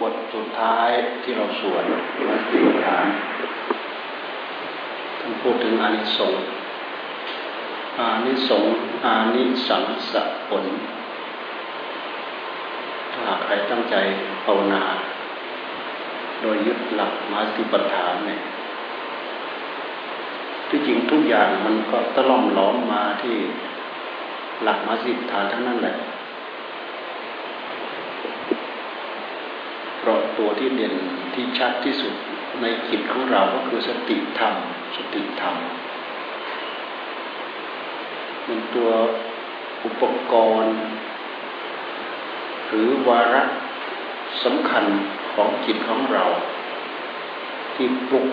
บทสุดท้ายที่เราสวดมาสติฐานท่านพูดถึงอานิสงส์อานิสงส์อานิสังสผล ถ้าใครตั้งใจภาวนา โดยยึดหลักมาสติปัฏฐานเนี่ยที่จริงทุกอย่างมันก็ตะล่อมล้อมมาที่หลักมาสติปัฏฐานทั้งนั้นแหละราะ ตัวที่เด่นที่ชัดที่สุดในจิตของเราก็คือสติธรรม สติธรรมเป็นตัวอุปกรณ์ หรือวาระสำคัญของจิตของเรา ที่ปลุก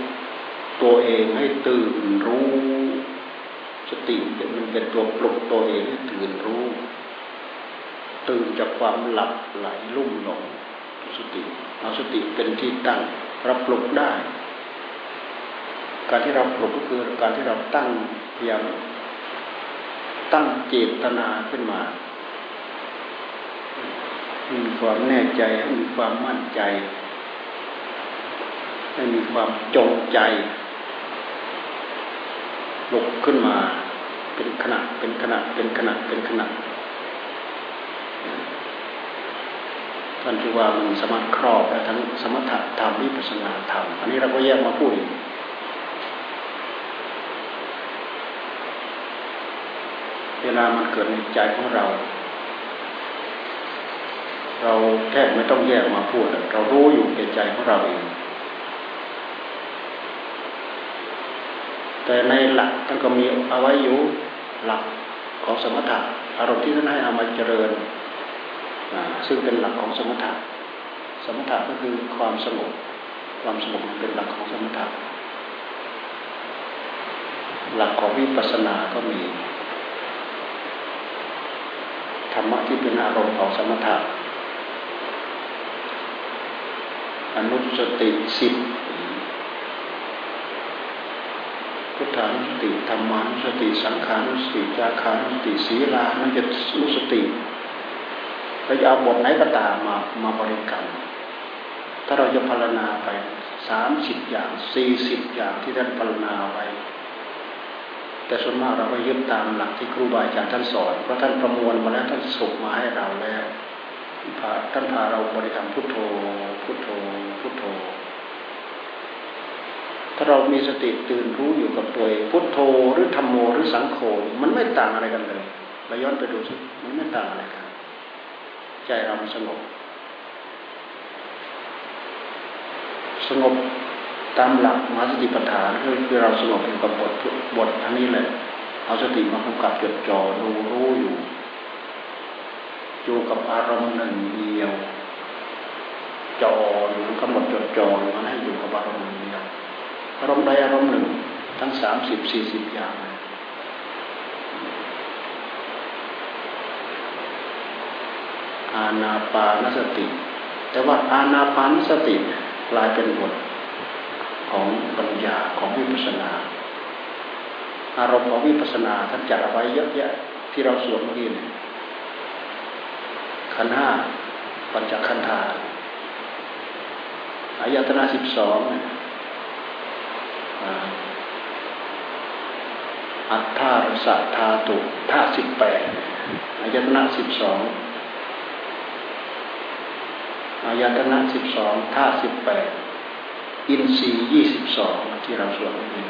ตัวเองให้ตื่นรู้ สติมันเป็นตัวปลุกตัวเองให้ตื่นรู้ ตื่นจากความหลับไหลลุ่มหลง สติเอาสติเป็นที่ตั้งเรับปลุกได้ การที่เราปลุกก็คือการที่เราตั้งพยายามตั้งเจตนาขึ้นมามีความแน่ใจมีความมั่นใจให้มีความจงใจปลุกขึ้นมา เป็นขณะเป็นขณะเป็นขณะเป็นขณะ ท่านที่ว่ามันสามารถครอบได้ทั้งสมถะธรรมวิปัสนาธรรมอันนี้เราก็แยกมาพูดอีกเวลามันเกิดในใจของเรา เราแทบไม่ต้องแยกมาพูด เรารู้อยู่ในใจของเราเองแต่ในหลักท่านก็มีเอาไว้อยู่หลักของสมถะอารมณ์ที่ท่านให้เอามาเจริญ ซึ่งเป็นหลักของสมถะ สมถะก็คือความสงบ ความสงบเป็นหลักของสมถะ หลักของวิปัสสนาก็มี ธรรมะที่เป็นอารมณ์ของสมถะ อนุสติสิบพุทธานุสติธรรมานุสติ สังขานุสติจาคานุสติ ศีลานุสติ เราจะเอาบทไหนก็ตามมามาบริกรรม ถ้าเราจะพารณาไปสามสิบอย่างสี่สิบอย่างที่ท่านพารณาไว้ แต่ส่วนมากเราก็ยึดตามหลักที่ครูบาอาจารย์ท่านสอน เพราะท่านประมวลมาแล้วท่านส่งมาให้เราแล้วท่านพาเราบริกรรมพุทโธ พุทโธ พุทโธ ถ้าเรามีสติตื่นรู้อยู่กับตัวเองพุทโธหรือธรรมโมหรือสังโฆมันไม่ต่างอะไรกันเลยเราย้อนไปดูสิมันไม่ต่างอะไรกัน ใจเราสงบ สงบตามหลักมาสติปัฏฐานคือเราสงบอยู่กับบทบทอันนี้แหละเอาสติมากำกับจดจ่อรู้รู้อยู่อยู่กับอารมณ์หนึ่งเดียวจออยู่กำหนดจดจ่อมันให้อยู่กับอารมณ์เดียวอารมณ์ใดอารมณ์หนึ่ง ทั้งสามสิบสี่สิบอย่าง อาณาปานสติ แต่ว่าอาณาปานสติกลายเป็นบทของปัญญาของวิปัสนา อารมณ์ของวิปัสนาท่านจัดเอาไว้เยอะแยะที่เราสวดเมื่อกี้เนี่ยขันห้าปัญจขันธาอายตนะสิบสองอัตถารสัทธาตุท่าสิบแปดอายตนะสิบสอง อายตนะสิบสองธาตุสิบแปดอินทรีย์ยี่สิบสองที่เราสวดนี้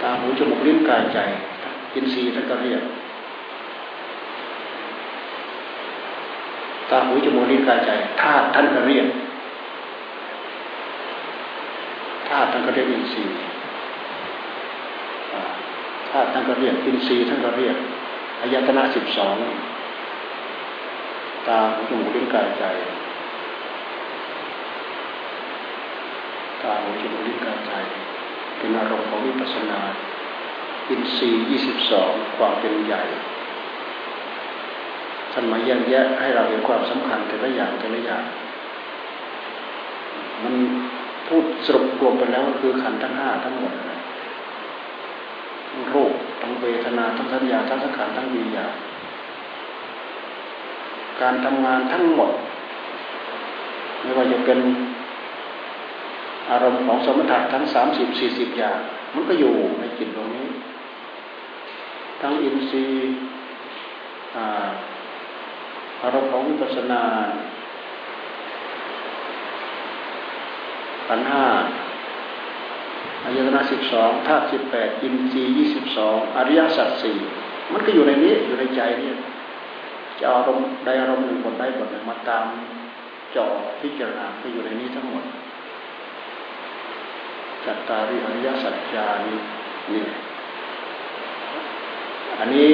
ตาหูจมูกลิ้นกายใจ อินทรีย์ท่านก็เรียกตาหูจมูกลิ้นกายใจธาตุท่านก็เรียกธาตุท่านก็เรียกอินทรีย์ธาตุท่านก็เรียกอินทรีย์ท่านก็เรียกอายตนะสิบสอง ตาหูจมูกลิ้นกายใจ ตาหูจมูกลิ้นกายใจ เป็นอารมณ์ของวิปัสสนา อินทรีย์ยี่สิบสองความเป็นใหญ่ท่านมาแยกแยะให้เราเห็นความสำคัญแต่ละอย่างแต่ละอย่าง มันพูดสรุปรวมไปแล้วก็คือขันทั้งห้าทั้งหมดทั้งรูปทั้งเวทนาทั้งสัญญาทั้งสังขารทั้งวิญญาณ การทำงานทั้งหมด ไม่ว่าจะเป็นอารมณ์ของสมถะทั้งสามสิบสี่สิบอย่าง มันก็อยู่ในจิตตรงนี้ ทั้งอินทรีย์อารมณ์ของวิปัสสนาขันห้าอายตนะสิบสองธาตุสิบแปดอินทรีย์ยี่สิบสองอริยสัจสี่มันก็อยู่ในนี้อยู่ในใจนี่ จะอารมณ์ใดอารมณ์หนึ่งบทใดบทหนึ่งมาตามจาะพิจารณาก็อยู่ในนี้ทั้งหมดจัตตาริอริยสัจจานี่นี่อันนี้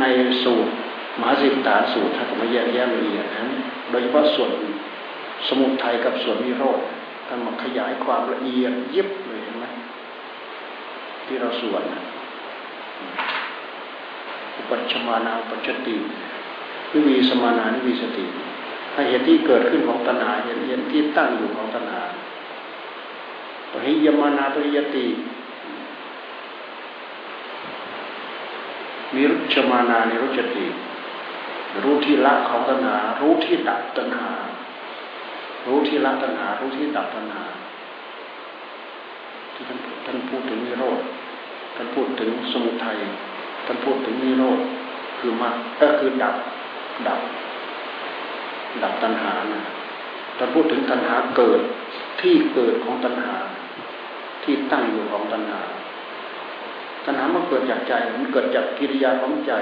ในสูตรมหาสิทธาสูตรถ้าจะมาแยกแยะละเอียดนะโดยเฉพาะส่วนสมุทัยกับส่วนนิโรธท่านมาขยายความละเอียดยิบเลยเห็นไหมที่เราส่วนอุปัชมานาปัจติ วิวีสมานานิวีสติให้เห็นที่เกิดขึ้นของตัณหาเห็นเห็นที่ตั้งอยู่ของตัณหาปหิยมานาปริยตินิรุชมานานิรุจติ รู้ที่ละของตัณหา รู้ที่ดับตัณหา รู้ที่ละตัณหา รู้ที่ดับตัณหา ที่ท่านท่านพูดถึงนิโรธ ท่านพูดถึงสมุทัย ท่านพูดถึงนิโรธ คือมากก็คือดับ ดับ ดับตัณหานะท่านพูดถึงตัณหาเกิดที่เกิดของตัณหา ที่ตั้งอยู่ของตัณหา ตัณหามันเกิดจากใจมันเกิดจากกิริยาของใจ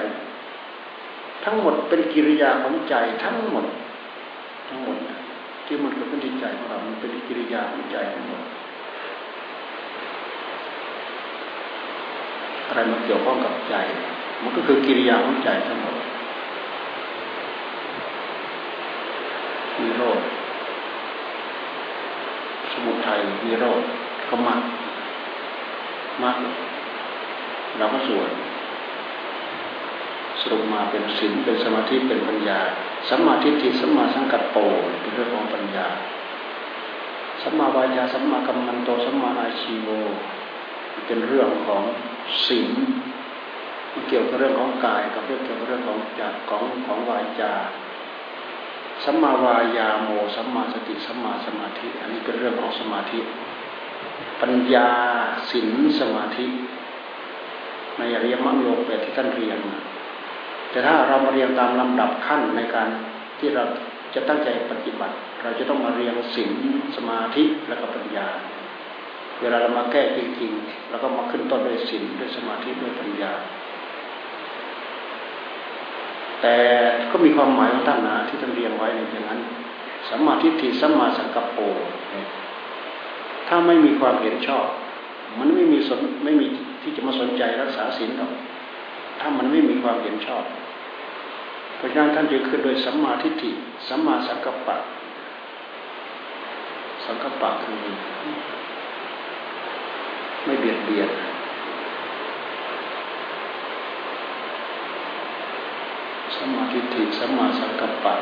ทั้งหมดเป็นกิริยาของใจทั้งหมด ทั้งหมดที่มันเกิดขึ้นที่ใจของเรา มันเป็นกิริยาของใจทั้งหมดอะไรมาเกี่ยวข้องกับใจ มันก็คือกิริยาของใจทั้งหมด มีโรคสมุทัยมีโรคก็มักมักเราก็สวดสรุปมาเป็นศีลเป็นสมาธิเป็นปัญญาสัมมาทิฏฐิสัมมาสังกัปโปเป็นเรื่องของปัญญาสัมมาวายาสัมมากัมมันโตสัมมาอาชีโวเป็นเรื่องของศีลมันเกี่ยวกับเรื่องของกายกับเรื่องเกี่ยวกับเรื่องของจากของของวาจา สัมมาวายาโมสัมมาสติสัมมาสมาธิ อันนี้เป็นเรื่องของสมาธิ ปัญญาศีลสมาธิ ในอริยมรรคโยกแบบที่ท่านเรียนแต่ถ้าเรามาเรียนตามลำดับขั้นในการที่เราจะตั้งใจปฏิบัติ เราจะต้องมาเรียนศีลสมาธิและก็ปัญญา เวลาเรามาแก้จริงๆเราก็มาขึ้นต้นด้วยศีลด้วยสมาธิด้วยปัญญา แต่ก็มีความหมายของท่านนะที่ท่านเรียงไว้ในอย่างนั้นสัมมาทิฏฐิสัมมาสังกัปโปถ้าไม่มีความเห็นชอบ มันไม่มีสนไม่มีที่จะมาสนใจรักษาศีลหรอกถ้ามันไม่มีความเห็นชอบ เพราะฉะนั้นท่านจึงขึ้นโดยสัมมาทิฏฐิสัมมาสังกัปปะสังกัปปะคือไม่เบียดเบียน สัมมาทิฏฐิสัมมาสังกัปปะ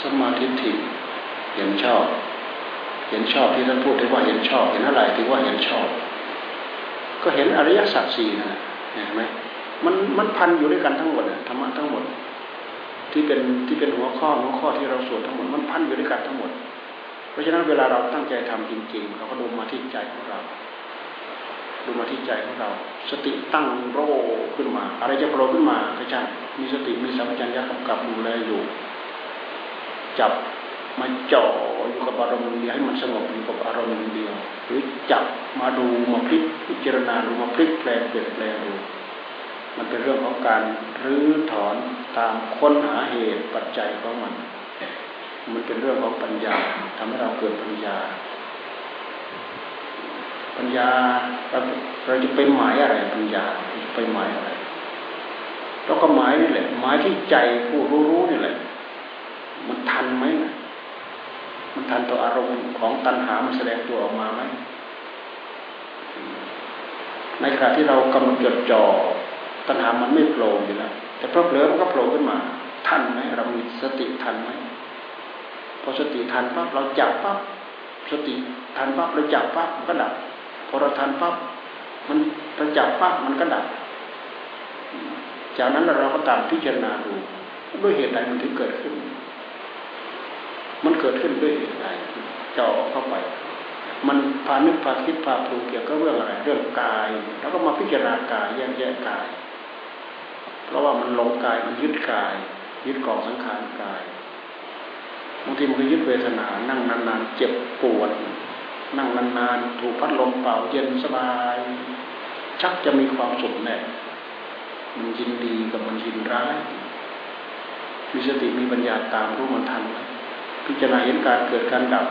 สัมมาทิฏฐิเห็นชอบ เห็นชอบที่ท่านพูดถึงว่าเห็นชอบ เห็นอะไรถึงว่าเห็นชอบ ก็เห็นอริยสัจสี่นะเห็นไหมมันมันพันอยู่ด้วยกันทั้งหมดธรรมะทั้งหมด ที่เป็นที่เป็นหัวข้อหัวข้อที่เราสวดทั้งหมดมันพันอยู่ด้วยกันทั้งหมด เพราะฉะนั้นเวลาเราตั้งใจทำจริงๆเราก็ดูมาที่ใจของเรา ดูมาที่ใจของเรา สติตั้งโรขึ้นมา อะไรจะโผล่ขึ้นมาก็ช่างมีสติมีสัมปชัญญะกำกับดูแลอยู่ จับมาจ่ออยู่กับอารมณ์เดียวให้มันสงบอยู่กับอารมณ์เดียว หรือจับมาดูมาพลิกพิจารณาดูมาพลิกแปลงเปลี่ยนแปลงดูมันเป็นเรื่องของการรื้อถอนตามค้นหาเหตุปัจจัยของมัน มันเป็นเรื่องของปัญญาทำให้เราเกิดปัญญา ปัญญาเราเราจะไปหมายอะไรปัญญาไปหมายอะไรเราก็หมายนี่แหละหมายที่ใจผู้รู้รู้นี่แหละ มันทันไหมนะมันทันต่ออารมณ์ของตัณหามันแสดงตัวออกมาไหมในขณะที่เรากำลังจดจ่อตัณหามันไม่โผล่อยู่แล้วแต่พอเผลอมันก็โผล่ขึ้นมาทันไหมเรามีสติทันไหมพอสติทันปั๊บเราจับปั๊บสติทันปั๊บเราจับปั๊บมันก็ดับ อเราทันปั๊บมันเราจับปั๊บมันก็ดับ จากนั้นเราก็ตามพิจารณาดูด้วยเหตุใดมันถึงเกิดขึ้น มันเกิดขึ้นด้วยเหตุใดเจาะเข้าไป มันพานึกพาคิดพาปรุงเกี่ยวกับเรื่องอะไร เรื่องกาย แล้วก็มาพิจารณากายแยกแยะกาย เพราะว่ามันหลงกายมันยึดกาย ยึดกองสังขารกายบางทีมันก็ยึดเวทนา นั่งนานๆเจ็บปวด นั่งนานๆถูกพัดลมเป่าเย็นสบาย ชักจะมีความสุขแน่มันยินดีกับมันยินร้ายมีสติมีปัญญาตามรู้มันทัน พิจารณาเห็นการเกิดการดับ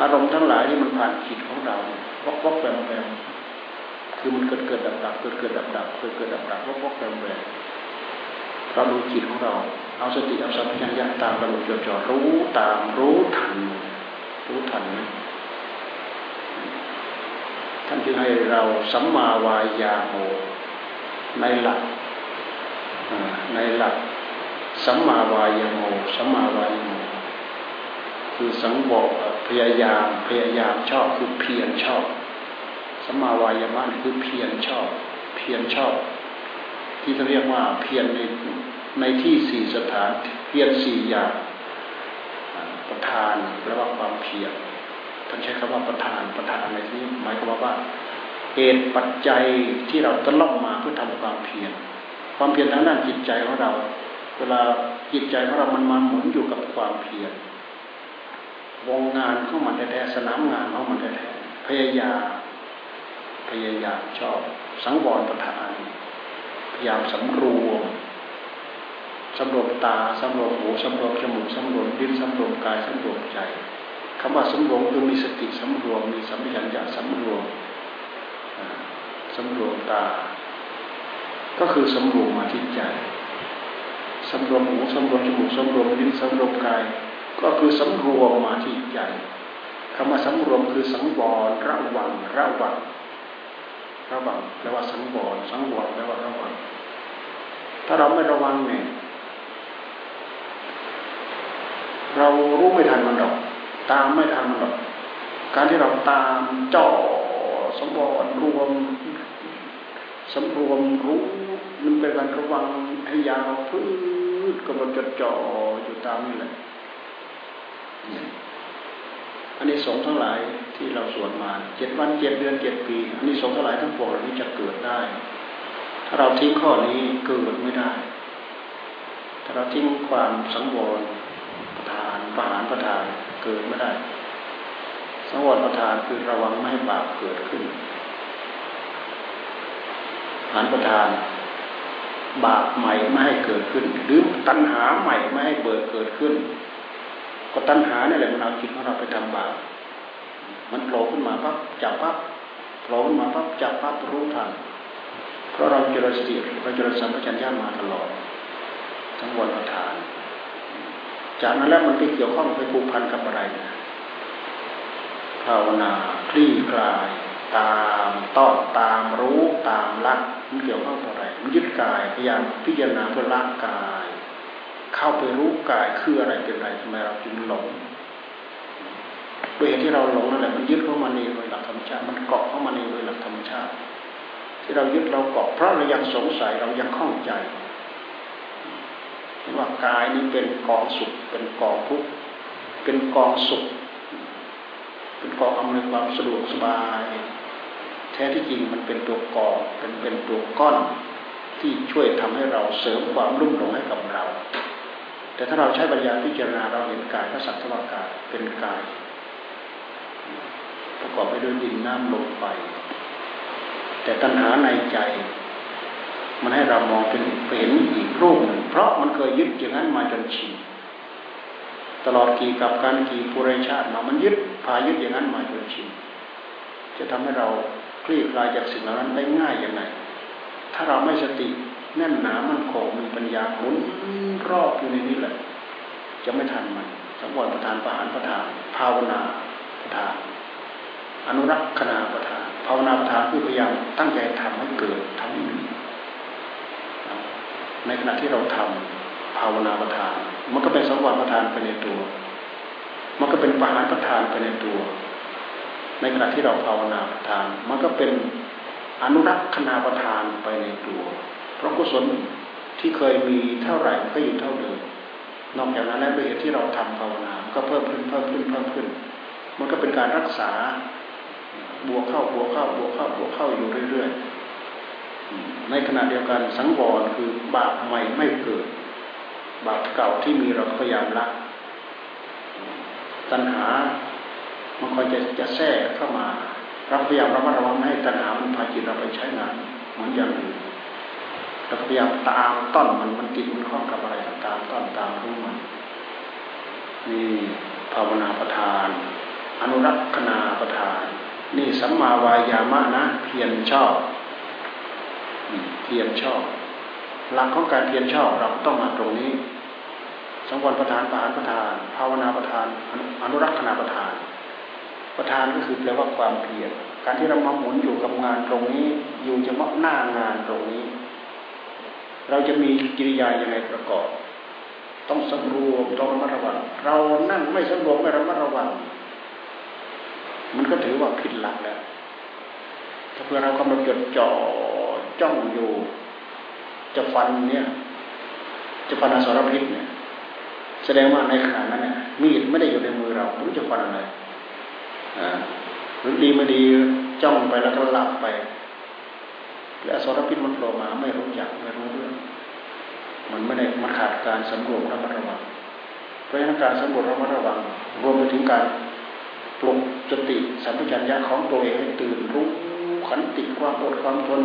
อารมณ์ทั้งหลายที่มันผ่านจิตของเราวอกวอกแวมแวมคือมันเกิดเกิดดับดับเกิดเกิดดับดับเกิดเกิดดับดับวอกวอกแวมแวมเราดูจิตของเรา เอาสติเอาสัมผัสญาตามระลุจดจ่อรู้ตามรู้ทัน รู้ทันท่านจึงให้เราสัมมาวายาโมในหลักในหลักสัมมาวายโมสัมมาวายโมคือสังวรพยายามพยายามชอบคือเพียรชอบสัมมาวายามะคือเพียรชอบ เพียรชอบ ที่เขาเรียกว่าเพียรในในที่สี่สถานเพียรสี่อย่าง ประธานแปลว่าความเพียรท่านใช้คำว่าประธานประธานในที่หมายความว่าเหตุปัจจัยที่เราตะล่อมมาเพื่อทำความเพียรความเพียรทางด้านจิตใจของเรา เวลาจิตใจของเรามันมาหมุนอยู่กับความเพียรวงงานเข้ามาแท้ๆสนามงานเข้ามาแท้ๆพยายามพยายามชอบ สังวรประทานพยายามสำรวม สำรวมตาสำรวมหูสำรวมจมูกสำรวมลิ้นสำรวมกายสำรวมใจคำว่าสำรวมคือมีสติสำรวมมีสัมผัสญางสำรวมสำรวมตา ก็คือสำรวมมาที่ใจสำรวมหูสำรวมจมูกสำรวมลิ้นสำรวมกาย ก็คือสำรวมมาที่ใจคำว่าสำรวมคือสังวรระวังระวังระวังแปลว่าสังวรสังวรแปลว่าระวังถ้าเราไม่ระวังเนี่ย เรารู้ไม่ทันมันหรอก ตามไม่ทันมันหรอก การที่เราตามจ่อสมบูรณ์รวมสำรวมรู้มันเป็นการระวังให้ยาวพื้นกำลังจดจ่ออยู่ตามนี่แหละอันนี้สงทั้งหลายที่เราสวดมาเจ็ดวันเจ็ดเดือนเจ็ดปี อันนี้สงทั้งหลายทั้งปวงนี้จะเกิดได้ ถ้าเราทิ้งข้อนี้เกิดไม่ได้ ถ้าเราทิ้งความสังวร ทานประหารประทานเกิดไม่ได้สังวรประทานคือระวังไม่ให้บาปเกิดขึ้นหันประทาน บาปใหม่ไม่ให้เกิดขึ้น หรือตัณหาใหม่ไม่ให้เบิดเกิดขึ้น ก็ตัณหาเนี่ยแหละมันเอาจิตของเราไปทำบาปมันโผล่ขึ้นมาปั๊บจับปั๊บโผล่ขึ้นมาปั๊บจับปั๊บรู้ทันเพราะเราเจริญสติเราเจริญสัมปชัญญะมาตลอดทั้งวันประทาน จากนั้นแล้วมันไปเกี่ยวข้องไปผูกพันกับอะไรภาวนาคลี่คลาย ตามต้องตามรู้ตามละมันเกี่ยวข้องกับอะไรมันยึดกายพยายามพิจารณาเพื่อละกาย เข้าไปรู้กายคืออะไรเป็นอะไรทำไมเราจึงหลงด้วยเหตุที่เราหลงนั่นแหละมันยึดเข้ามาในโดยหลักธรรมชาติมันเกาะเข้ามาในโดยหลักธรรมชาติ ที่เรายึดเราเกาะเพราะเรายังสงสัยเรายังข้องใจ ว่ากายนี้เป็นกองสุข เป็นกองทุกข์เป็นกองสุข เป็นกองอำนวยความสะดวกสบาย แท้ที่จริงมันเป็นตัวกองเป็นเป็นตัวก้อนที่ช่วยทำให้เราเสริมความรุ่มหลงให้กับเรา แต่ถ้าเราใช้ปัญญาพิจารณาเราเห็นกายพระสัตว์วากายเป็นกาย ประกอบไปด้วยดินน้ำลมไฟแต่ตัณหาในใจ มันให้เรามองเป็นเห็นอีกรูปหนึ่งเพราะมันเคยยึดอย่างนั้นมาจนชินตลอดกี่กับการกี่ปุเรชาติมามันยึดพายึดอย่างนั้นมาจนชินจะทำให้เราคลี่คลายจากสิ่งเหล่านั้นได้ง่ายยังไงถ้าเราไม่สติแน่นหนามันคงมีปัญญาหมุนรอบอยู่ในนี้แหละ จะไม่ทันมันสังวรประธานประหารประธาน ภาวนาประธาน อนุรักษณาประธาน ภาวนาประธานคือพยายามตั้งใจทำให้เกิดทำให้มี ในขณะที่เราทำภาวนาประธาน มันก็เป็นสังวรประธานไปในตัว มันก็เป็นประหารประธานไปในตัว ในขณะที่เราภาวนาประทาน มันก็เป็นอนุรักษณาประทานไปในตัว เพราะกุศลที่เคยมีเท่าไหร่ก็อยู่เท่าเดิม นอกจากนั้นแล้วด้วยเหตุที่เราทำภาวนา ก็เพิ่มขึ้นเพิ่มขึ้นเพิ่มขึ้น มันก็เป็นการรักษาบวกเข้าบวกเข้าบวกเข้าบวกเข้าอยู่เรื่อยๆ ในขณะเดียวกันสังวรคือบาปใหม่ไม่เกิด บาปเก่าที่มีเราพยายามละตัณหามันคอยจะจะแทรกเข้ามาเราพยายามระมัดระวังไม่ให้ตัณหามันพาจิตเราไปใช้งานเหมือนอย่างอื่นเราพยายามตามต้นมันมันติดมันข้องกับอะไรตามต้นตามรู้มันนี่ภาวนาประทาน อนุรักษณาประทาน นี่สัมมาวายามะนะเพียรชอบ เพียรชอบ หลักของการเพียรชอบเราต้องมาตรงนี้ สังวรประทานปานประทาน ภาวนาประทาน อนุรักษณาประทาน ประทานก็คือแปลว่าความเพียร การที่เรามาหมุนอยู่กับงานตรงนี้ อยู่เฉพาะหน้างานตรงนี้ เราจะมีกิริยาอย่างไรประกอบ ต้องสำรวมต้องระมัดระวัง เรานั่งไม่สำรวมไม่ระมัดระวัง มันก็ถือว่าผิดหลักแล้วถ้าเพื่อเรากำลังจดจ่อ จ้องอยู่ จะฟันเนี่ย จะฟันอสรพิษเนี่ย แสดงว่าในขณะนั้นเนี่ยมีดไม่ได้อยู่ในมือเราไม่รู้จะฟันอะไรอ่าหรือดีไม่ดีจ้องไปแล้วก็หลับไปและอสรพิษมันโผล่มาไม่รู้จักไม่รู้เรื่องมันไม่ได้มันขาดการสำรวจระมัดระวังเพราะฉะนั้นการสำรวจระมัดระวัง รวมไปถึงการปลุกสติสัมปชัญญะของตัวเองให้ตื่นรู้ขันติความอดความทน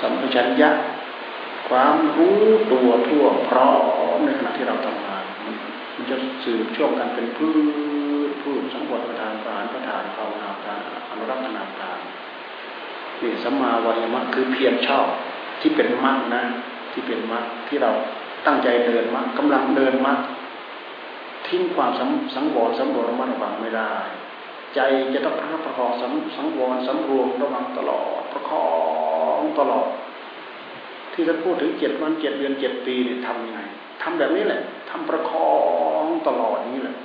สัมปชัญญะความรู้ตัวทั่วพร้อมในขณะที่เราทำงาน มันจะสืบช่วงกันเป็นพืชพืชสังวรประธานประารประธานภาวนาประธานอนุรักษนาการนี่สัมมาวายมะคือเพียรชอบที่เป็นมรรคนะ ที่เป็นมรรคที่เราตั้งใจเดินมรรคกำลังเดินมรรคทิ้งความสังวรสำรวระมัดระวังไม่ได้ ใจจะต้องประคับประคองสังวรสำรวมระวังตลอดประคองตลอด ที่ท่านพูดถึงเจ็ดวันเจ็ดเดือนเจ็ดปีเนี่ยทำยังไงทำแบบนี้แหละทำประคองตลอดนี้แหละ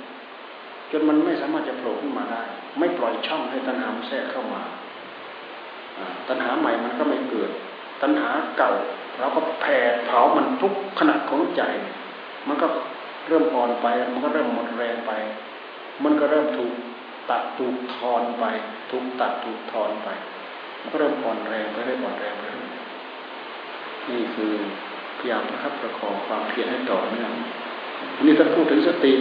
จนมันไม่สามารถจะโผล่ขึ้นมาได้ ไม่ปล่อยช่องให้ตัณหาแทรกเข้ามาตัณหาใหม่มันก็ไม่เกิด ตัณหาเก่าเราก็แผดเผามันทุกขณะของใจ มันก็เริ่มอ่อนไป มันก็เริ่มหมดแรงไป มันก็เริ่มถูก ตัดถูกทอนไปถูกตัดถูกทอนไปก็เริ่มอ่อนแรงไปเรื่อยอ่อนแรงไปเรื่อยนี่คือพยายามประคับประคองความเพียรให้ต่อเนื่องนี่ท่านพูดถึงสติ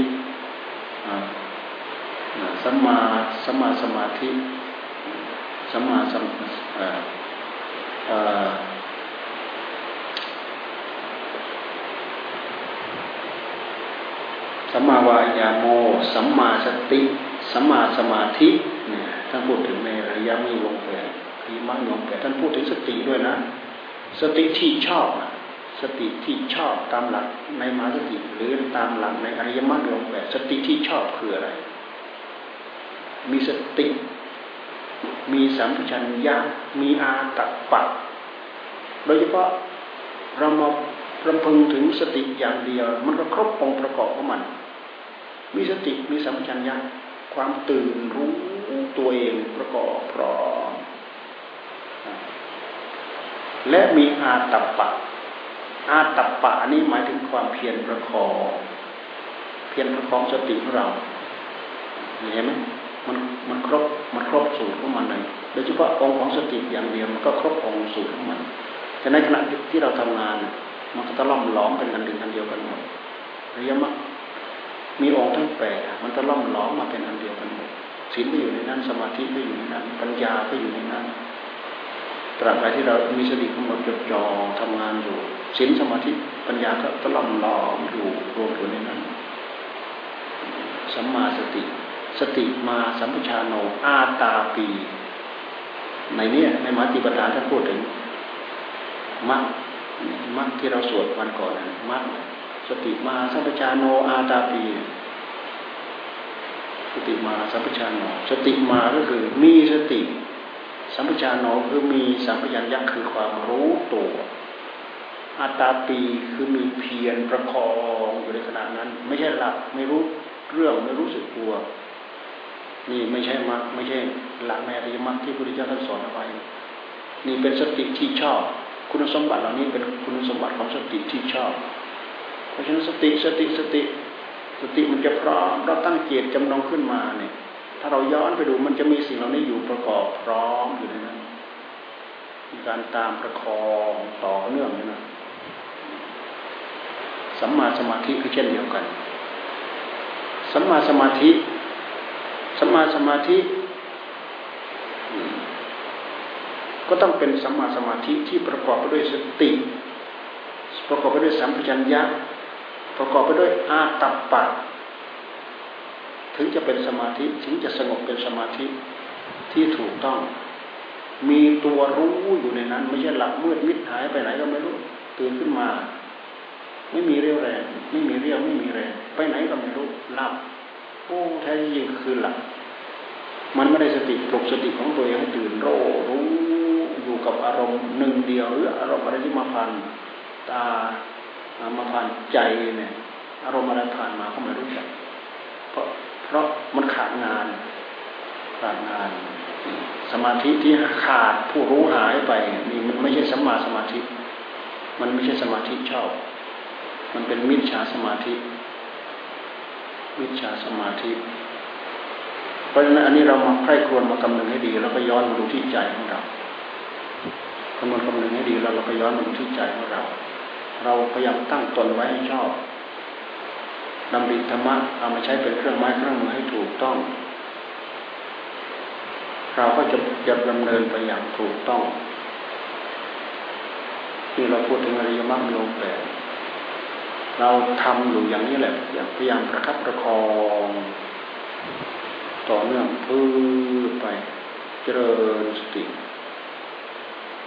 สัมมาสัมมาสมาธิสัมมาสัมสัมมาวายาโม สัมมาสติ สัมมาสมาธิเนี่ยท่านพูดถึงในอริยมีวงแปดทีมั่งวงแปดท่านพูดถึงสติด้วยนะ สติที่ชอบ สติที่ชอบตามหลักในมาสติหรือตามหลักในอริยมรรคองแปดสติที่ชอบคืออะไร มีสติ มีสัมปชัญญะมีอาตปะโดยเฉพาะเรามาลำพึงถึงสติอย่างเดียว มันก็ครบองค์ประกอบของมัน มีสติมีสัมปชัญญะ ความตื่นรู้ตัวเองประกอบพร้อมและมีอาตัปะ อาตัปปะนี้หมายถึงความเพียรประคอง เพียรประคองสติของเรา เห็นไหมมันมันครบมันครบสูตรของมันเลย โดยเฉพาะองค์ของสติอย่างเดียวมันก็ครบองค์สูตรของมันแต่ในขณะที่เราทำงาน มันก็ตะล่อมล้อมเป็นอันหนึ่งอันเดียวกันหมดระยะมัก มีองค์ทั้งแปดมันตะล่อมล้อมมาเป็นอันเดียวกันหมดศีลก็อยู่ในนั้นสมาธิก็อยู่ในนั้น ปัญญาก็อยู่ในนั้นตราบใดที่เรามีสติกำหนดจดจ่อทำงานอยู่ศีลสมาธิปัญญาก็ตล่อมหลอมอยู่รวมอยู่ในนั้นสัมมาสติ สติมาสัมปชาโนอาตาปี ในนี้ในมาติปทานท่านพูดถึงมัคมัคที่เราสวดวันก่อนนะมัค สติมาสัมปชาโนอาตาปีสติมาสัมปชาโนสติมาก็คือมีสติ สัมปชานโนคือมีสัมปยัญญะคือความรู้ตัวอัตตาปีคือมีเพียรประคองอยู่ในขณะนั้น ไม่ใช่หลับไม่รู้เรื่องไม่รู้สึกตัวนี่ไม่ใช่มรรคไม่ใช่หลักในอริยมรรคที่พระพุทธเจ้าท่านสอนเอาไว้ นี่เป็นสติที่ชอบ คุณสมบัติเหล่านี้เป็นคุณสมบัติของสติที่ชอบ ราะฉะนั้นสติสติสติสติมันจะพร้อมเราตั้งเกียรติจำนงขึ้นมาเนี่ย ถ้าเราย้อนไปดูมันจะมีสิ่งเหล่านี้อยู่ประกอบพร้อมอยู่ในนั้นมีการตามประคองต่อเนื่องนี่นะสัมมาสมาธิก็เช่นเดียวกัน สัมมาสมาธิสัมมาสมาธิ ก็ต้องเป็นสัมมาสมาธิที่ประกอบไปด้วยสติ ประกอบไปด้วยสัมปชัญญะ ประกอบไปด้วยอาตัปปะถึงจะเป็นสมาธิถึงจะสงบเป็นสมาธิที่ถูกต้อง มีตัวรู้อยู่ในนั้น ไม่ใช่หลับมืดมิดหายไปไหนก็ไม่รู้ตื่นขึ้นมา ไม่มีเรี่ยวแรง ไม่มีเรี่ยวไม่มีแรงไปไหนก็ไม่รู้หลับโอ้แท้จริงคือหลับมันไม่ได้สติปลุกสติของตัวเองให้ตื่นโรรู้อยู่กับอารมณ์หนึ่งเดียวหรืออารมณ์อะไรที่มาผ่านตา มาผ่านใจเนี่ยอารมณ์อะไรผ่านมาก็ไม่รู้จัก เพราะเพราะมันขาดงานขาดงาน สมาธิที่ขาดผู้รู้หายไปนี่มันไม่ใช่สัมมาสมาธิ มันไม่ใช่สมาธิชอบ มันเป็นมิจฉาสมาธิวิชาสมาธิเพราะฉะนั้นอันนี้เรามาใคร่ครวญมากำหนึงให้ดี แล้วก็ย้อนมาดูที่ใจของเราคำนวณคำนึงให้ดีแล้วเราก็ย้อนมาดูที่ใจของเรา เราพยายามตั้งตนไว้ให้ชอบนำดิธรรมะเอามาใช้เป็นเครื่องไม้เครื่องมือให้ถูกต้อง เราก็จะจะดำเนินไปอย่างถูกต้องที่เราพูดถึงอริยมรรคโยงแปดเราทำอยู่อย่างนี้แหละอย่างพยายามประคับประคอง ต่อเนื่องพื้นไป เจริญสติ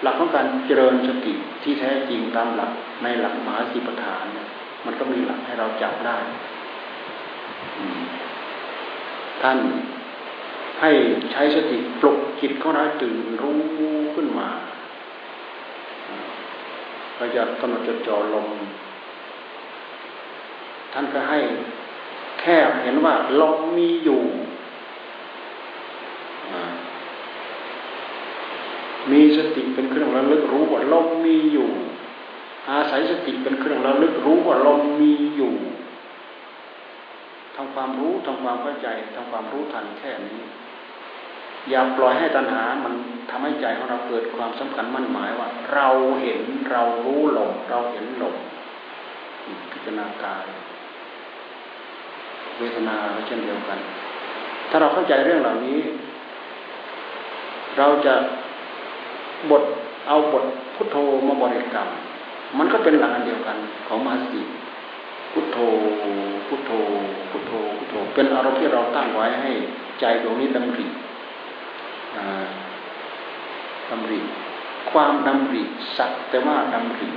หลักของการเจริญสติที่แท้จริงตามหลักในหลักมหาสิปฐานเนี่ยมันก็มีหลักให้เราจับได้ ท่านให้ใช้สติปลุกจิตของเราตื่นรู้ขึ้นมาเราจะกำหนดจดจ่อลงท่านก็ให้แค่เห็นว่าลมมีอยู่ มีสติเป็นเครื่องระลึกรู้ว่าลมมีอยู่ อาศัยสติเป็นเครื่องระลึกรู้ว่าลมมีอยู่ทำความรู้ทำความเข้าใจทำความรู้ทันแค่นี้ อย่าปล่อยให้ตัณหามันทำให้ใจของเราเกิดความสำคัญมั่นหมายว่า เราเห็นเรารู้ลมเราเห็นลมพิจารณากายเวทนาเช่นเดียวกัน ถ้าเราเข้าใจเรื่องเหล่านี้ เราจะ บทเอาบทพุทโธมาบริกรรม มันก็เป็นหลักอันเดียวกันของมหาสติพุทโธพุทโธพุทโธพุทโธ เป็นอารมณ์ที่เราตั้งไว้ให้ใจดวงนี้ดำริดำริ ความดำริสักแต่ว่าดำริ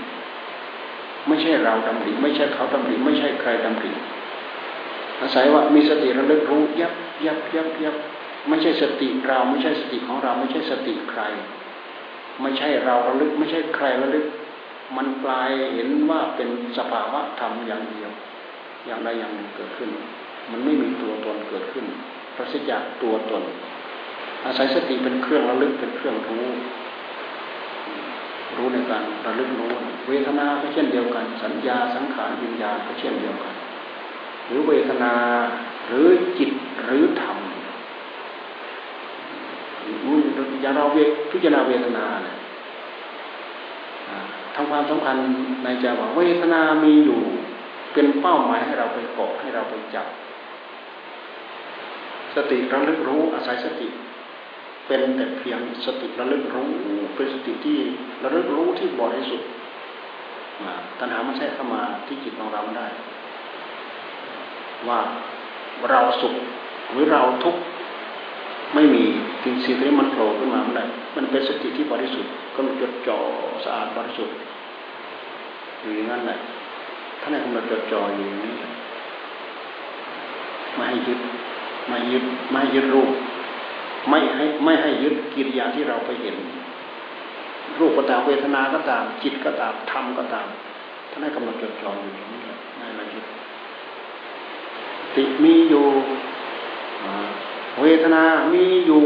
ไม่ใช่เราดำริไม่ใช่เขาดำริไม่ใช่ใครดำริอาศัยว่ามีสติระลึกรู้ยับยับยับยับไม่ใช่สติเราไม่ใช่สติของเราไม่ใช่สติใคร ไม่ใช่เราระลึก ไม่ใช่ใครระลึก มันกลายเห็นว่าเป็นสภาวะธรรมอย่างเดียว อย่างใดอย่างหนึ่งเกิดขึ้น มันไม่มีตัวตนเกิดขึ้นปราศจากตัวตน อาศัยสติเป็นเครื่องระลึกเป็นเครื่องรู้รู้ในการระลึกรู้เวทนาก็เช่นเดียวกัน สัญญาสังขารวิญญาณก็เช่นเดียวกัน หรือเวทนาหรือจิตหรือธรรม อย่าเราเวพิจารณาเวทนาเนี่ยทำความสำคัญในใจว่าเวทนามีอยู่ เป็นเป้าหมายให้เราไปเกาะให้เราไปจับ สติระลึกรู้อาศัยสติ เป็นแต่เพียงสติระลึกรู้เป็นสติที่ระลึกรู้ที่บริสุทธิ์ตัณหามันแทรกเข้ามาที่จิตของเราได้ ว่าเราสุขหรือเราทุกข์ไม่มี สิ่งสิ่งที่มันโผล่ขึ้นมามันเป็นสติที่บริสุทธิ์ก็มันจดจ่อสะอาดบริสุทธิ์อยู่อย่างนั้นแหละท่านให้กำลังจดจ่ออยู่อย่างนี้ไม่ให้ยึดไม่ยึดไม่ยึดรูป ไม่ให้ไม่ให้ยึดกิริยาที่เราไปเห็น รูปก็ตามเวทนาก็ตาม จิตก็ตามธรรมก็ตามท่านให้กำลังจดจ่ออยู่อย่างนี้ไม่ให้ยึดติมีอยู่ เวทนามีอยู่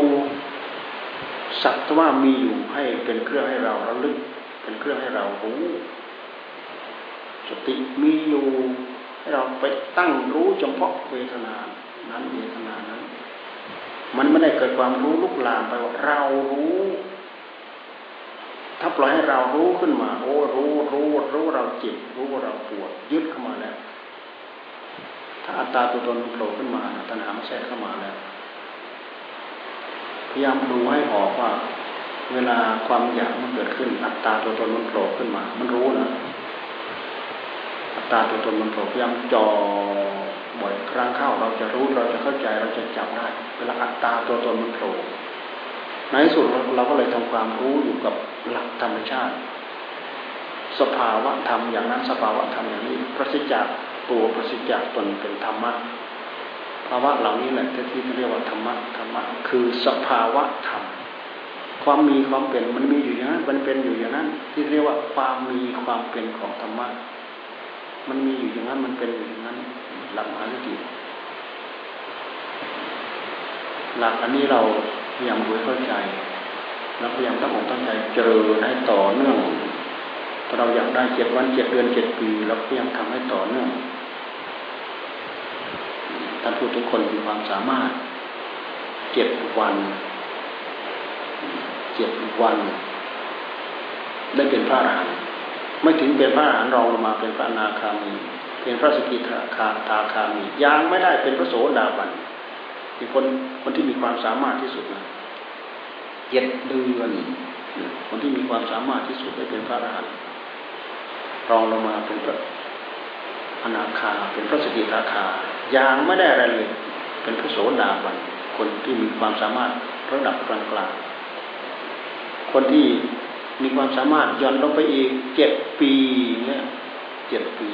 สัตว่ามีอยู่ให้เป็นเครื่องให้เราระลึก เป็นเครื่องให้เรารู้สติมีอยู่ให้เราไปตั้งรู้เฉพาะเวทนา นั้นเวทนานั้น มันไม่ได้เกิดความรู้ลุกลามไปว่าเรารู้ ถ้าปล่อยให้เรารู้ขึ้นมา โอ้รู้รู้รู้เราเจ็บรู้ว่าเราปวดยึดเข้ามาแล้วถ้าอัตตาตัวตนโผล่ขึ้นมาตัณหาแทรกเข้ามาแล้ว พยายามดูให้ออกว่า เวลาความอยากมันเกิดขึ้น อัตตาตัวตนมันโผล่ขึ้นมา มันรู้นะอัตตาตัวตนมันโผล่พยายามจ่อบ่อยครั้งเข้าเราจะรู้เราจะเข้าใจเราจะจับได้ เวลาอัตตาตัวตนมันโผล่ในที่สุดเราก็เลยทำความรู้อยู่กับหลักธรรมชาติ สภาวะธรรมอย่างนั้นสภาวะธรรมอย่างนี้ ประสิทธิจากตัวประสิทธิจากตนเป็นธรรมะ ภาวะเหล่านี้แหละที่เรียกว่าธรรมะธรรมะคือสภาวะธรรมความมีความเป็นมันมีอยู่อย่างนั้น มันเป็นอยู่อย่างนั้น ที่เรียกว่าความมีความเป็นของธรรมะมันมีอยู่อย่างนั้นมันเป็นอยู่อย่างนั้น หลักมหาวิธีหลักอันนี้เราพยายามรู้เข้าใจแล้วพยายามตั้งอกตั้งใจเจริญให้ต่อเนื่องถ้าเราอยากได้เจ็ดวันเจ็ดเดือนเจ็ดปีเราพยายามทำให้ต่อเนื่อง ท่านผู้ทุกคนมีความสามารถเจ็ดวันเจ็ดวัน ได้เป็นพระอรหันต์ไม่ถึงเป็นพระอรหันต์รองลงมาเป็นพระนาคามี เป็นพระสกิทาคาทาคามียังไม่ได้เป็นพระโสดาบันเป็นคนคนที่มีความสามารถที่สุดนะเจ็ดเดือนคนที่มีความสามารถที่สุดได้เป็นพระอรหันต์รองลงมาเป็นพระอนาคาเป็นพระสกิทาคา อยังไม่ได้อะไรเลย เป็นพระโสดาบันคนที่มีความสามารถระดับกลางๆคนที่มีความสามารถย่อนลงไปอีกเจ็ดปีเนี่ยเจ็ดปี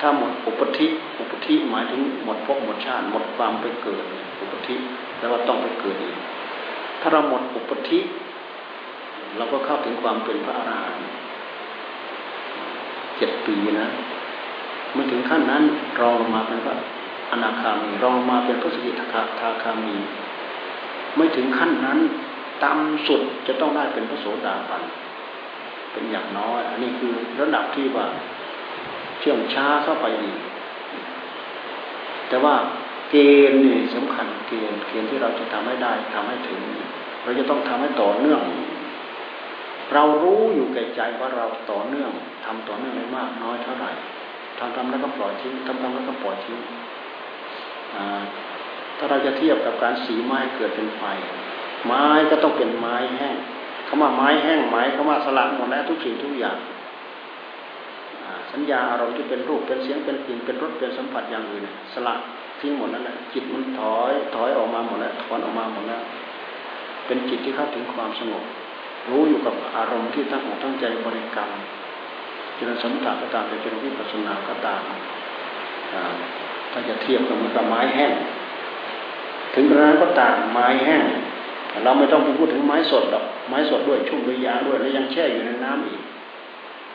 ถ้าหมดอุปธิอุปธิหมายถึงหมดภพหมดชาติ หมดความไปเกิด อุปธิแปลว่าต้องไปเกิดอีกถ้าเราหมดอุปธิเราก็เข้าถึงความเป็นพระอรหันต์เจ็ดปีนะ มื่อถึงขั้นนั้นรองลงมาเป็นพระอนาคามีรองลงมาเป็นพระสกิทาทาคามี ไม่ถึงขั้นนั้นต่ำสุดจะต้องได้เป็นพระโสดาบันเป็นอย่างน้อย อันนี้คือระดับที่ว่าเชื่อมช้าเข้าไปอีกแต่ว่าเกณฑ์นี่สำคัญเกณฑ์เกณฑ์ที่เราจะทำให้ได้ทำให้ถึง เราจะต้องทำให้ต่อเนื่อง เรารู้อยู่แก่ใจว่าเราต่อเนื่องทำต่อเนื่องได้มากน้อยเท่าไหร่ ทำทำแล้วก็ปล่อยทิ้งทำทำแล้วก็ปล่อยทิ้งถ้าเราจะเทียบกับการสีไม้เกิดเป็นไฟ ไม้ก็ต้องเป็นไม้แห้งคำว่าไม้แห้งไม้คำว่าสลักหมดแล้วทุกสิ่งทุกอย่างสัญญาอารมณ์ที่เป็นรูปเป็นเสียงเป็นกลิ่นเป็นรสเป็นสัมผัสอย่างอื่นสลักทิ้งหมดแล้วแหละจิตมันถอยถอยออกมาหมดแล้วถอนออกมาหมดแล้วเป็นจิตที่เข้าถึงความสงบรู้อยู่กับอารมณ์ที่ตั้งอกตั้งใจบริกรรม จนสมถะก็ตามจนวิปัสสนาก็ตามถ้าจะเทียบกับมันกับไม้แห้ง ถึงกระนั้นก็ตามไม้แห้งเราไม่ต้องไปพูดถึงไม้สดหรอกไม้สดด้วยชุ่มด้วยยาด้วยแล้วยังแช่อยู่ในน้ำอีก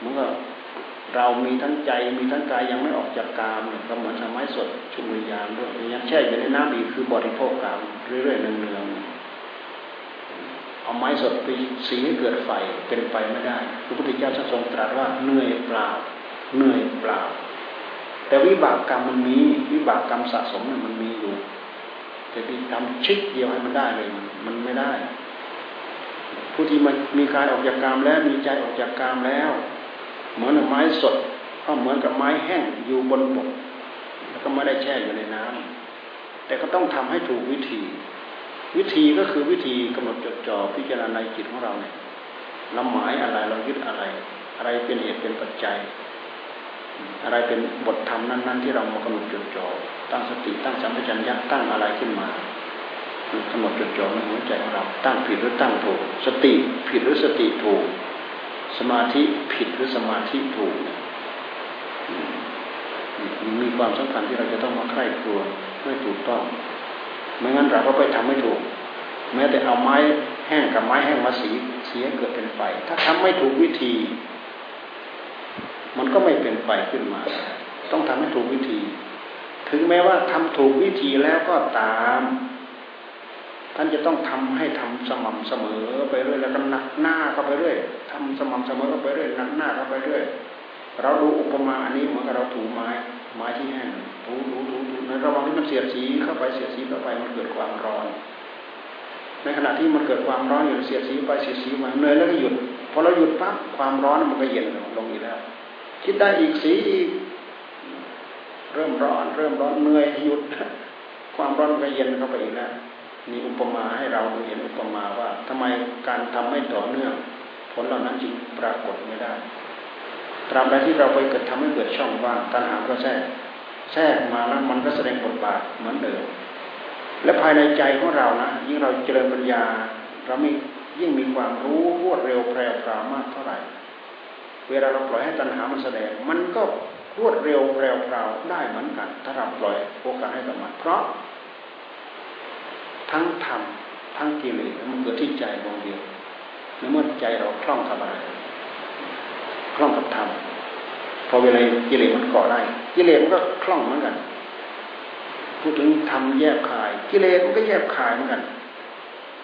มันก็เรามีทั้งใจมีทั้งกายยังไม่ออกจากกามเนี่ยก็เหมือนไม้สดชุ่มด้วยยาด้วยยังแช่อยู่ในน้ำอีกคือบริโภคกามเรื่อยๆเนืองๆ เอาไม้สดไปสีให้เกิดไฟเป็นไปไม่ได้ พระพุทธเจ้าทรงตรัสว่าเหนื่อยเปล่าเหนื่อยเปล่า แต่วิบากกรรมมันมีวิบากกรรมสะสมมันมีอยู่จะไปทำชิดเดียวให้มันได้เลยมันไม่ได้ ผู้ที่มันมีกายออกจากกามแล้วมีใจออกจากกามแล้ว เหมือนไม้สดก็เหมือนกับไม้แห้งอยู่บนบกแล้วก็ไม่ได้แช่อยู่ในน้ำแต่ก็ต้องทำให้ถูกวิธี วิธีก็คือวิธีกำหนดจดจ่อพิจารณาในจิตของเราเนี่ยเราหมายอะไรเรายึดอะไร อะไรเป็นเหตุเป็นปัจจัย อะไรเป็นบทธรรมนั้น ๆ ที่เรามากำหนดจดจ่อตั้งสติตั้งสัมปชัญญะตั้งอะไรขึ้นมากำหนดจดจ่อในหัวใจของเราตั้งผิดหรือตั้งถูก สติผิดหรือสติถูก สมาธิผิดหรือสมาธิถูกมีความสำคัญที่เราจะต้องมาใคร่ครวญไม่ถูกต้อง ไม่งั้นเราก็ไปทำไม่ถูก แม้แต่เอาไม้แห้งกับไม้แห้งมาสีเสียเกิดเป็นไฟ ถ้าทำไม่ถูกวิธี มันก็ไม่เป็นไฟขึ้นมา ต้องทำให้ถูกวิธี ถึงแม้ว่าทำถูกวิธีแล้วก็ตาม ท่านจะต้องทำให้ทำสม่ำเสมอไปเรื่อยแล้วก็หนักหน้าก็ไปเรื่อยทำสม่ำเสมอก็ไปเรื่อยหนักหน้าก็ไปเรื่อยเราดูอุปมาอันนี้เหมือนกับเราถูไม้ ไม้ที่แห้งถูถูถูถูในระหว่างที่มันเสียดสีเข้าไปเสียดสีเข้าไปมันเกิดความร้อน ในขณะที่มันเกิดความร้อนอยู่เสียดสีไปเสียดสีมาเหนื่อยแล้วก็หยุดพอเราหยุดปั๊บความร้อนมันก็เย็นลงอีกแล้ว คิดได้อีกสีอีกเริ่มร้อน เริ่มร้อนเหนื่อยหยุด ความร้อนก็เย็นเข้าไปอีกแล้วมีอุปมาให้เราเห็นอุปมาว่าทำไมการทำไม่ต่อเนื่อง ผลเหล่านั้นจึงปรากฏไม่ได้ ตราบใดที่เราไปเกิดทำให้เกิดช่องว่างตัณหาก็แทรกแทรกมาแล้วมันก็แสดงบทบาทเหมือนเดิมและภายในใจของเรานะยิ่งเราเจริญปัญญา เรามียิ่งมีความรู้รวดเร็วแพร่พรามากเท่าไหร่ เวลาเราปล่อยให้ตัณหามันแสดง มันก็รวดเร็วแพร่พราวได้เหมือนกัน ถ้าเราปล่อยโอกาสให้กับมันเพราะ ทั้งธรรมทั้งกิเลสมันเกิดที่ใจดวงเดียวในเมื่อใจเราคล่องกับอะไร คล่องกับธรรมพอเวลากิเลสมันก่อได้ กิเลสมันก็คล่องเหมือนกันพูดถึงทำแยบคาย กิเลสมันก็แยบคายเหมือนกัน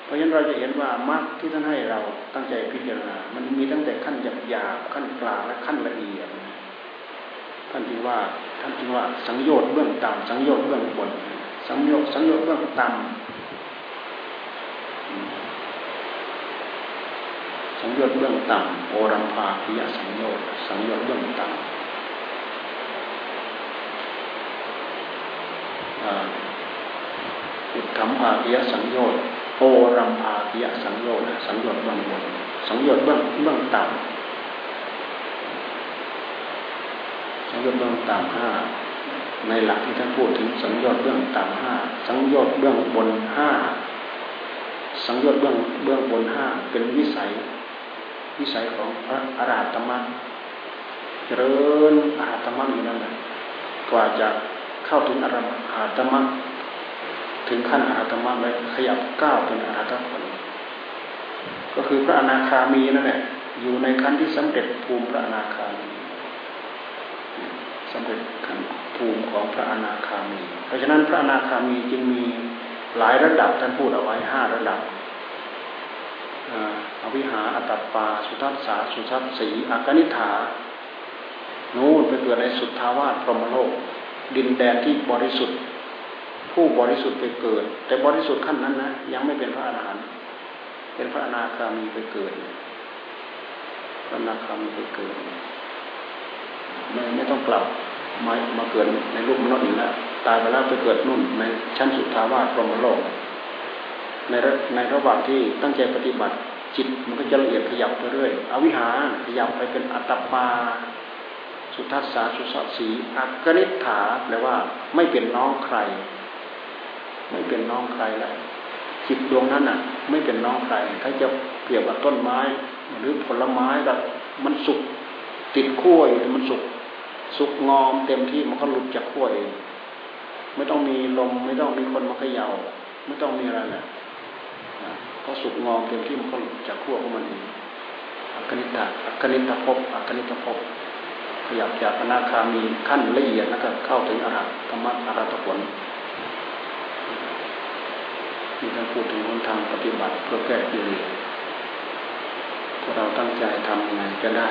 เพราะฉะนั้นเราจะเห็นว่ามรรคที่ท่านให้เราตั้งใจพิจารณา มันมีตั้งแต่ขั้นหยาบหยาบขั้นกลางและขั้นละเอียดท่านจึงว่าท่านจึงว่าสังโยชน์เบื้องต่ำสังโยชน์เบื้องบนสังโยชน์สังโยชน์เบื้องต่ำ สังโยชน์เบื้องต่ำโอรัมภาพิยสังโยชน์สังโยชน์เบื้องต่ำอุทธมภาพิยสังโยชน์โอรัมภาพิยสังโยชน์สังโยชน์เบื้องบนสังโยชน์เบื้องเบื้องต่ำสังโยชน์เบื้องต่ำห้าในหลักที่ท่านพูดถึงสังโยชน์เบื้องต่ำห้าสังโยชน์เบื้องบนห้าสังโยชน์เบื้องเบื้องบนห้าเป็นวิสัย วิสัยของพระอรหัตมรรคเจริญอรหัตมรรคอยู่นั่นแหละกว่าจะเข้าถึงอรหัตมรรคถึงขั้นอรหัตมรรคเลยขยับก้าวเป็นอรหัตผลก็คือพระอนาคามีนั่นแหละอยู่ในขั้นที่สำเร็จภูมิพระอนาคามีสำเร็จขั้นภูมิของพระอนาคามี เพราะฉะนั้นพระอนาคามีจึงมีหลายระดับท่านพูดเอาไว้ห้าระดับ อวิหาอัตปา สุทัศสาสุทัศสีอากนิฐานู่นไปเกิดในสุทธาวาสพรหมโลก ดินแดนที่บริสุทธิ์ ผู้บริสุทธิ์ไปเกิด แต่บริสุทธิ์ขั้นนั้นนะยังไม่เป็นพระอรหันต์เป็นพระอนาคามีไปเกิดพระอนาคามีไปเกิดไม่ไม่ต้องกลับมามาเกิดในรูปมนุษย์อีกแล้วตายไปแล้วไปเกิดนู่นในชั้นสุทธาวาสพรหมโลก ในในระหว่างที่ตั้งใจปฏิบัติ จิตมันก็จะละเอียดขยับไปเรื่อยอวิหาขยับไปเป็นอัตตปา สุทัศสาสุสสีอักนิฐาแปลว่าไม่เป็นน้องใคร ไม่เป็นน้องใครแล้วจิตดวงนั้นน่ะ ไม่เป็นน้องใครถ้าจะเปรียบกับต้นไม้ หรือผลไม้แบบมันสุกติดขั้วอยู่มันสุกสุกงอมเต็มที่มันก็หลุดจากขั้วเอง ไม่ต้องมีลมไม่ต้องมีคนมาเขย่าไม่ต้องมีอะไรแหละ พอสุกงอมเต็มที่มันก็จากขั้วของมันเองอัคนิตาอัคนิตภพอัคนิตภพขยับจากอนาคามีขั้นละเอียดแล้วก็เข้าถึงอรหัตธรรมะอรหัตผลมีการพูดถึงหนทางปฏิบัติเพื่อแก้กิเลสถ้าเราตั้งใจทำยังไงจะได้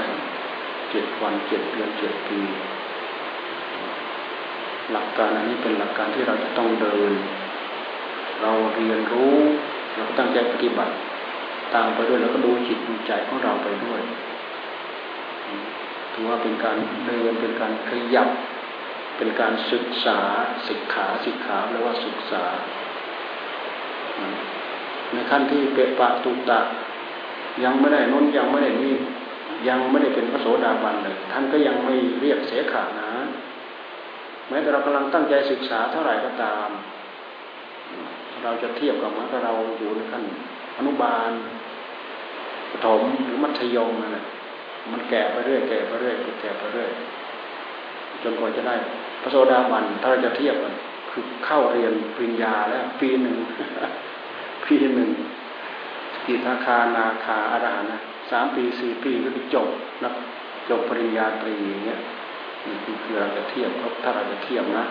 เจ็ดวันเจ็ดเดือนเจ็ดปีหลักการอันนี้เป็นหลักการที่เราจะต้องเดิน เราเรียนรู้ เราก็ตั้งใจปฏิบัติ ตามไปด้วยแล้วก็ดูจิตดูใจของเราไปด้วยถือว่าเป็นการเดินเป็นการขยับ เป็นการศึกษาศึกขาศึกขาแปลว่าศึกษา ในขั้นที่เปะปะตุตะยังไม่ได้น้นยังไม่ได้นี่ยังไม่ได้เป็นพระโสดาบันเลยท่านก็ยังไม่เรียกเสขานะแม้แต่เรากำลังตั้งใจศึกษาเท่าไหร่ก็ตาม เราจะเทียบกับเมือเราอยู่ในขั้นอนุบาลปฐมหรือมัธยมนั่นแหละมันแก่ไปเรื่อยแก่ไปเรื่อยแก่ไปเรื่อยจนกว่าจะได้พระโสดาบันถ้าเราจะเทียบกันคือเข้าเรียนปริญญาแล้ว ปีหนึ่งปีหนึ่งกิทาคานาคาอรหันนะสามปีสี่ปีก็จะจบนะจบปริญญาตรีอย่างเงี้ยนี่คือเราจะเทียบถ้าเราจะเทียบนะ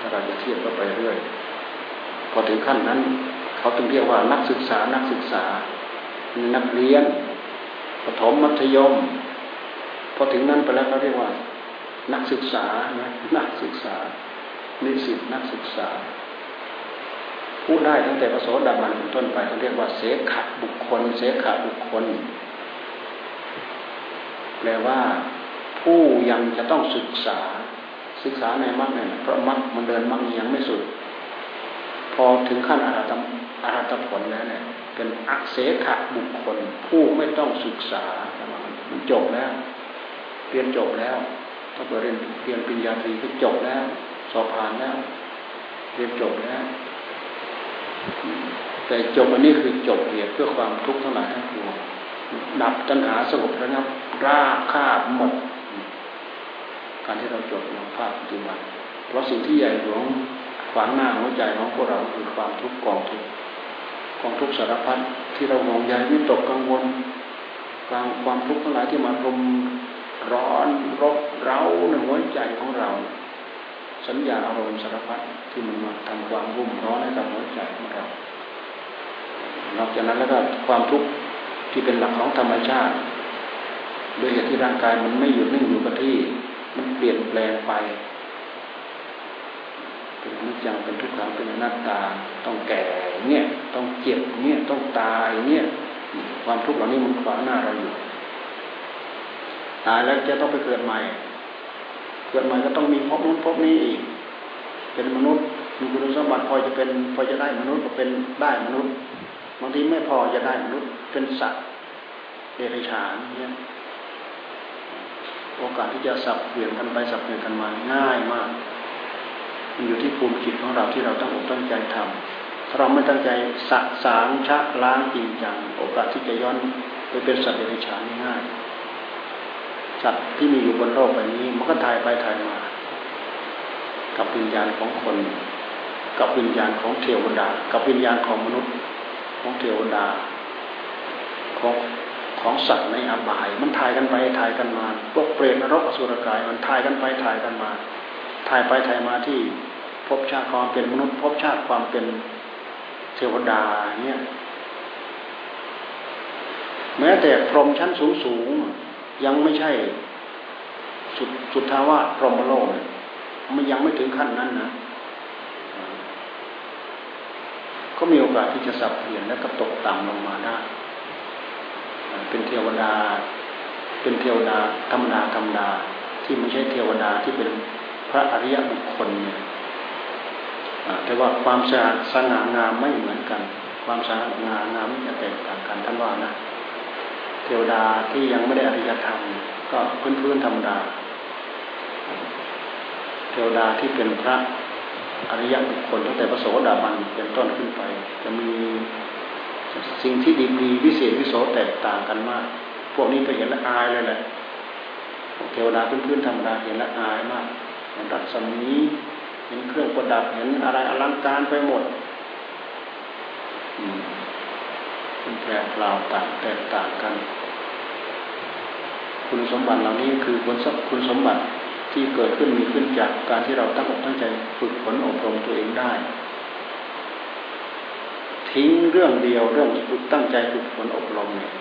ถ้าเราจะเทียบก็ไปเรื่อย พอถึงขั้นนั้น เขาถึงเรียกว่านักศึกษานักศึกษา นักเรียนปฐมมัธยม พอถึงนั้นไปแล้วเขาเรียกว่า นักศึกษานะนักศึกษา นิสิตนักศึกษา พูดได้ตั้งแต่พระโสดาบันเป็นต้นไปเขาเรียกว่าเสขะบุคคล เสขะบุคคล แปลว่า ผู้ยังจะต้องศึกษาศึกษาในมรรคเนี่ยเพราะมรรคมันเดินมรรคยังไม่สุด พอถึงขั้นอรหัตอรหัตผลแล้วเนี่ยเป็นอักเสขะบุคคล ผู้ไม่ต้องศึกษามันจบแล้ว เรียนจบแล้ว ถ้าเปิดเรียนเรียนปริญญาตรีก็จบแล้ว สอบผ่านแล้ว เรียนจบแล้ว แต่จบอันนี้คือจบเหตุเพื่อความทุกข์ทั้งหลายทั้งปวงดับตัณหาสงบระงับราคาบหมด การที่เราจบในภาคปฏิบัติเพราะสิ่งที่ใหญ่หลวง ขวางหน้าหัวใจของพวกเราคือความทุกข์กองทุกข์กองทุกข์สารพัดที่เรามองใหญ่วิตกกังวลความความทุกข์ทั้งหลายที่มารุมร้อนรบเร้าในหัวใจของเรา สัญญาอารมณ์สารพัดที่มันมาทำความรุ่มร้อนให้กับหัวใจของเรานอกจากนั้นแล้วก็ความทุกข์ที่เป็นหลักของธรรมชาติโดยเหตุที่ร่างกายมันไม่อยู่นิ่งอยู่กับที่ มันเปลี่ยนแปลงไป เป็นอนิจจังเป็นทุกขังเป็นอนัตตา ต้องแก่เนี่ยต้องเจ็บเนี่ยต้องตายเนี่ยความทุกข์เหล่านี้มันขวางหน้าเราอยู่ตายแล้วจะต้องไปเกิดใหม่ เกิดใหม่ก็ต้องมีพบนู้นพบนี้อีก เป็นมนุษย์มีคุณสมบัติพอจะเป็นพอจะได้มนุษย์ก็เป็นได้มนุษย์บางทีไม่พอจะได้มนุษย์เป็นสัตว์เดรัจฉานเนี่ยโอกาสที่จะสับเปลี่ยนกันไปสับเปลี่ยนกันมาง่ายมาก มันอยู่ที่ภูมิจิตของเราที่เราตั้งอกตั้งใจทำถ้าเราไม่ตั้งใจสะสางชะล้างจริงจังโอกาสที่จะย้อนไปเป็นสัตว์เดรัจฉานง่ายสัตว์ที่มีอยู่บนโลกใบนี้ มันก็ถ่ายไปถ่ายมา กับวิญญาณของคน กับวิญญาณของเทวดา กับวิญญาณของมนุษย์ ของเทวดา ของของสัตว์ในอบาย มันถ่ายกันไปถ่ายกันมา พวกเปรตนรกอสุรกาย มันถ่ายกันไปถ่ายกันมา ถ่ายไปถ่ายมาที่พบชาติความเป็นมนุษย์พบชาติความเป็นเทวดาเนี่ยแม้แต่พรหมชั้นสูงสูงยังไม่ใช่สุดสุดทาวาพรหมโลกมันยังไม่ถึงขั้นนั้นนะก็มีโอกาสที่จะสับเปลี่ยนและกระตกต่ำลงมาได้เป็นเทวดา เป็นเทวดาธรรมดาธรรมดาที่ไม่ใช่เทวดาที่เป็น ระอริยบุคคลเนี่ยแต่ว่าความสะอาดสง่างามไม่เหมือนกัน ความสง่าดงามงามจะแตกต่างกันท่านว่านะ เทวดาที่ยังไม่ได้อริยธรรมก็พื้นพื้นธรรมดา เทวดาที่เป็นพระอริยบุคคลตั้งแต่พระโสดาบันเป็นต้นขึ้นไป จะมีสิ่งที่ดีดีวิเศษวิโสแตกต่างกันมาก พวกนี้ก็เห็นละอายเลยแหละเทวดาพื้นๆธรรมดาเห็นละอายมาก เห็นรัศมีเห็นเครื่องประดับเห็นอะไรอลังการไปหมดเป็นแปลเปล่าต่างแตกต่างกัน คุณสมบัติเหล่านี้คือคุณสมบัติที่เกิดขึ้นมีขึ้นจากการที่เราตั้งอกตั้งใจฝึกฝนอบรมตัวเองได้ ทิ้งเรื่องเดียวเรื่องฝึกตั้งใจฝึกฝนอบรมเนี่ย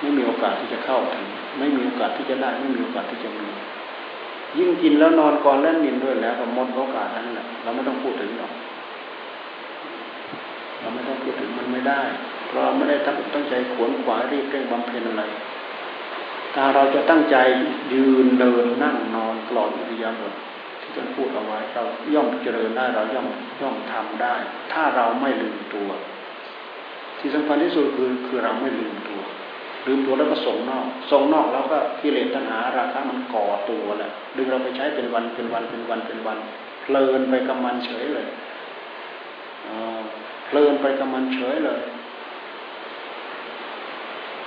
ไม่มีโอกาสที่จะเข้าถึง ไม่มีโอกาสที่จะได้ ไม่มีโอกาสที่จะมี ยิ่งกินแล้วนอนก่อนแล้วนินด้วยแล้วก็หมดโอกาสนั้นแหละเราไม่ต้องพูดถึงหรอก เราไม่ต้องพูดถึงมันไม่ได้เพราะเราไม่ได้ตั้งตั้งใจขวนขวายรีบเร่งบำเพ็ญอะไรถ้าเราจะตั้งใจยืนเดินนั่งนอนกลอดอิริยาบถที่จะพูดเอาไว้เราย่อมเจริญได้เราย่อมย่อมทำได้ ถ้าเราไม่ลืมตัว ที่สำคัญที่สุดคือคือเราไม่ลืมตัว ลืมตัวแล้วก็ส่งนอก ส่งนอกแล้วก็กิเลสตัณหาราคะมันก่อตัวแหละดึงเราไปใช้เป็นวันเป็นวันเป็นวันเป็นวันเพลินไปกับมันเฉยเลยเพลินไปกับมันเฉยเลย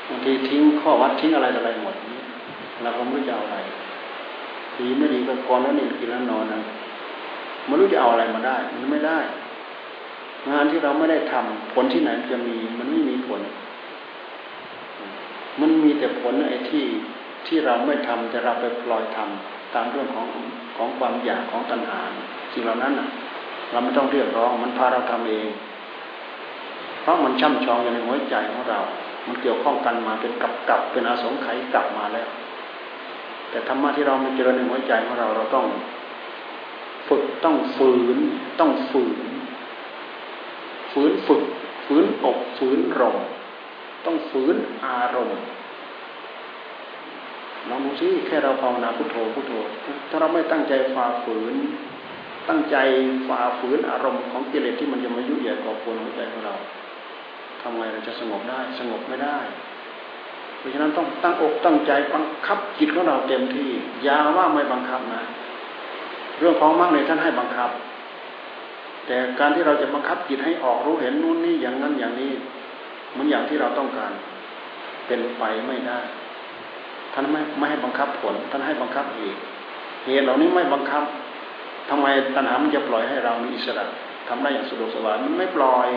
บางทีทิ้งข้อวัดทิ้งอะไรอะไรหมดเราก็ไม่รู้จะเอาอะไรดีไม่ดีก็ก่อนแล้วนี่กินแล้วนอนนะไม่รู้จะเอาอะไรมาได้ มันไม่ได้ งานที่เราไม่ได้ทำผลที่ไหนจะมีมันไม่มีผล มันมีแต่ผลไอ้ที่ที่เราไม่ทำแต่เราไปปล่อยทำตามเรื่องของของความอยากของตัณหาสิ่งเหล่านั้นเราไม่ต้องเรียกร้องมันพาเราทำเอง เพราะมันช่ำชองอยู่ในหัวใจของเรา มันเกี่ยวข้องกันมาเป็นกับกับเป็นอาสงไขยกลับมาแล้ว แต่ธรรมะที่เราไมาเจอในหัวใจของเราเราต้องฝึกต้องฝืนต้องฝืน ฝืนฝึกฝืนอกฝืนรม ต้องฝืนอารมณ์ลองดูซิแค่เราภาวนาพุทโธพุทโธ ถ้าเราไม่ตั้งใจฝ่าฝืน ตั้งใจฝ่าฝืนอารมณ์ของกิเลสที่มันจะมายุ่ยแย่ก่อควรหัวใจของเราทำไงเราจะสงบได้ สงบไม่ได้ เพราะฉะนั้นต้องตั้งอกตั้งใจบังคับจิตของเราเต็มที่อย่าว่าไม่บังคับนะเรื่องของมรรคในท่านให้บังคับ แต่การที่เราจะบังคับจิตให้ออกรู้เห็นนู่นนี่อย่างนั้นอย่างนี้ มันอย่างที่เราต้องการ เป็นไปไม่ได้ ท่านไม่ไม่ให้บังคับผล ท่านให้บังคับเหตุเหตุเหล่านี้ไม่บังคับทำไมตัณหามันจะปล่อยให้เรามีอิสระทำได้อย่างสะดวกสบายมันไม่ปล่อย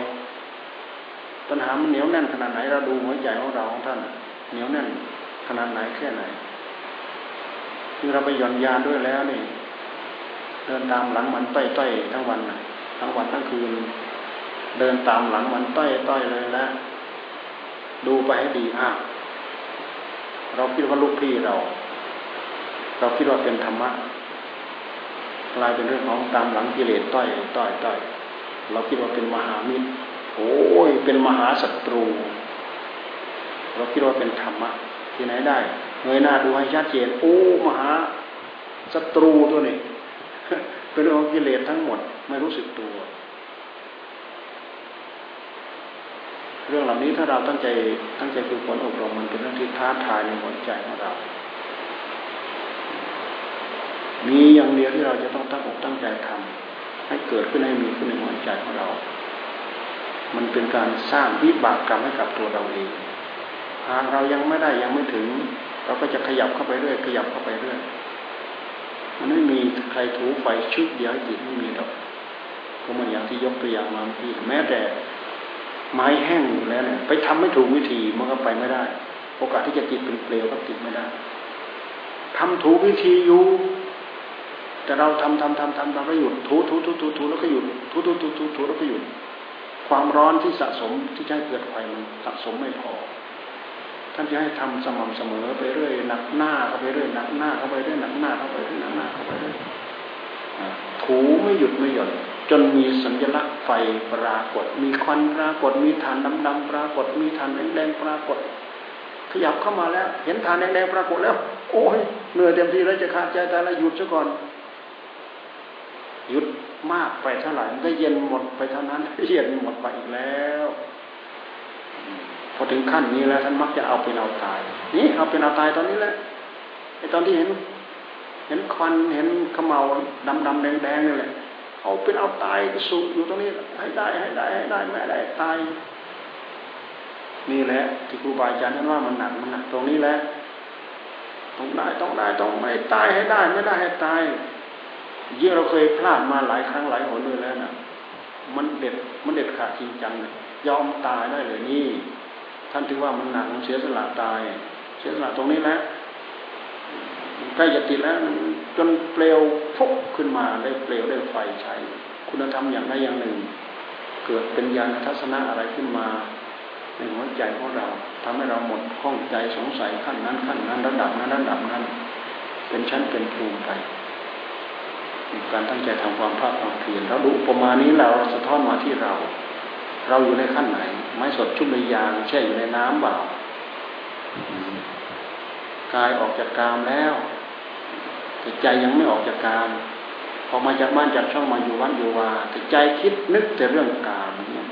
ตัณหามันเหนียวแน่นขนาดไหนเราดูหัวใจของเราของท่านเหนียวแน่นขนาดไหนแค่ไหนคือเราไปหย่อนยานด้วยแล้วนี่เดินตามหลังมันต้อยต้อยทั้งวันทั้งวันทั้งคืน เดินตามหลังมันต้อยต้อยเลยแล้ว ดูไปให้ดีอะเราคิดว่าลูกพี่เรา เราคิดว่าเป็นธรรมะกลายเป็นเรื่องของตามหลังกิเลสต้อยต้อยต้อยเราคิดว่าเป็นมหามิตรโอ้ยเป็นมหาศัตรู เราคิดว่าเป็นธรรมะที่ไหนได้เงยหน้าดูให้ชัดเจนโอ้มหาศัตรูตัวนี้เป็นเรื่องของกิเลสทั้งหมดไม่รู้สึกตัว เรื่องเหล่านี้ถ้าเราตั้งใจตั้งใจฝึกฝนอบรมมันเป็นเรื่องที่ท้าทายในหัวใจของเรา มีอย่างเดียวที่เราจะต้องตั้งอกตั้งใจทำให้เกิดขึ้นให้มีขึ้นในหัวใจของเรา มันเป็นการสร้างวิบากกรรมให้กับตัวเราเอง หากเรายังไม่ได้ยังไม่ถึง เราก็จะขยับเข้าไปเรื่อยขยับเข้าไปเรื่อยมันไม่มีใครถูไฟชุดเดียวจิตไม่มีหรอกก็มันอย่างที่ยกตัวอย่างมาเมื่อกี้แม้แต่ ไม้แห้งอยู่แล้วเนี่ยไปทำไม่ถูกวิธีมันก็ไปไม่ได้ โอกาสที่จะติดเป็นเปลวก็ติดไม่ได้ทำถูกวิธีอยู่แต่เราทำทำทำทำทำแล้วหยุดถูถูถูถูถูแล้วก็หยุดถูถูถูถูถูแล้วก็หยุดความร้อนที่สะสมที่จะเกิดไฟมันสะสมไม่พอท่านจะให้ทำสม่ำเสมอไปเรื่อยหนักหน้าเข้าไปเรื่อยหนักหน้าเข้าไปเรื่อยหนักหน้าเข้าไปเรื่อยหนักหน้าเข้าไปเรื่อย ถูไม่หยุดไม่หย่อนจนมีสัญลักษณ์ไฟปรากฏ มีควันปรากฏ มีฐานดำๆปรากฏ มีฐานแดงๆปรากฏ ขยับเข้ามาแล้ว เห็นฐานแดงๆปรากฏแล้ว โอ้ยเหนื่อยเต็มที่แล้วจะขาดใจแต่ละหยุดซะก่อนหยุดมากไปเท่าไหร่มันก็เย็นหมดไปเท่านั้นเย็นหมดไปอีกแล้วพอถึงขั้นนี้แล้วท่านมักจะเอาเป็นเอาตาย นี่เอาเป็นเอาตายตอนนี้แหละไอ้ตอนที่เห็น เห็นควันเห็นขมเหลาดำดำแดงแดงนี่แหละเอาเป็นเอาตายสุอยู่ตรงนี้ให้ได้ให้ได้ให้ได้ไม่ได้ตายนี่แหละที่ครูบาอาจารย์ท่านว่ามันหนักมันหนักตรงนี้แหละต้องได้ต้องได้ต้องไม่ตายให้ได้ไม่ได้ให้ตายเยิ่งเราเคยพลาดมาหลายครั้งหลายหนด้วยแล้วนะมันเด็ดมันเด็ดขาดจริงจังเลยยอมตายได้เลยนี่ ท่านถือว่ามันหนักมันเสียสละตาย เสียสละตรงนี้แหละ ใกล้จะติดแล้วจนเปลวฟุกขึ้นมาได้เปลวได้ไฟใช้ คุณธรรมอย่างใดอย่างหนึ่ง เกิดเป็นญาณทัศนะอะไรขึ้นมา ในหัวใจของเราทำให้เราหมดข้องใจสงสัยขั้นนั้นขั้นนั้นระดับนั้นระดับนั้น เป็นชั้นเป็นภูมิไปการตั้งใจทำความภาคความเพียรเราดูประมาณนี้เราสะท้อนมาที่เรา เราอยู่ในขั้นไหน ไม้สดชุ่มในยางแช่อยู่ในน้ำเปล่า กายออกจากกามแล้วแต่ใจยังไม่ออกจากกามออกมาจากบ้านจากช่องมาอยู่วัดอยู่วาแต่ใจคิดนึกแต่เรื่องกามเนี่ย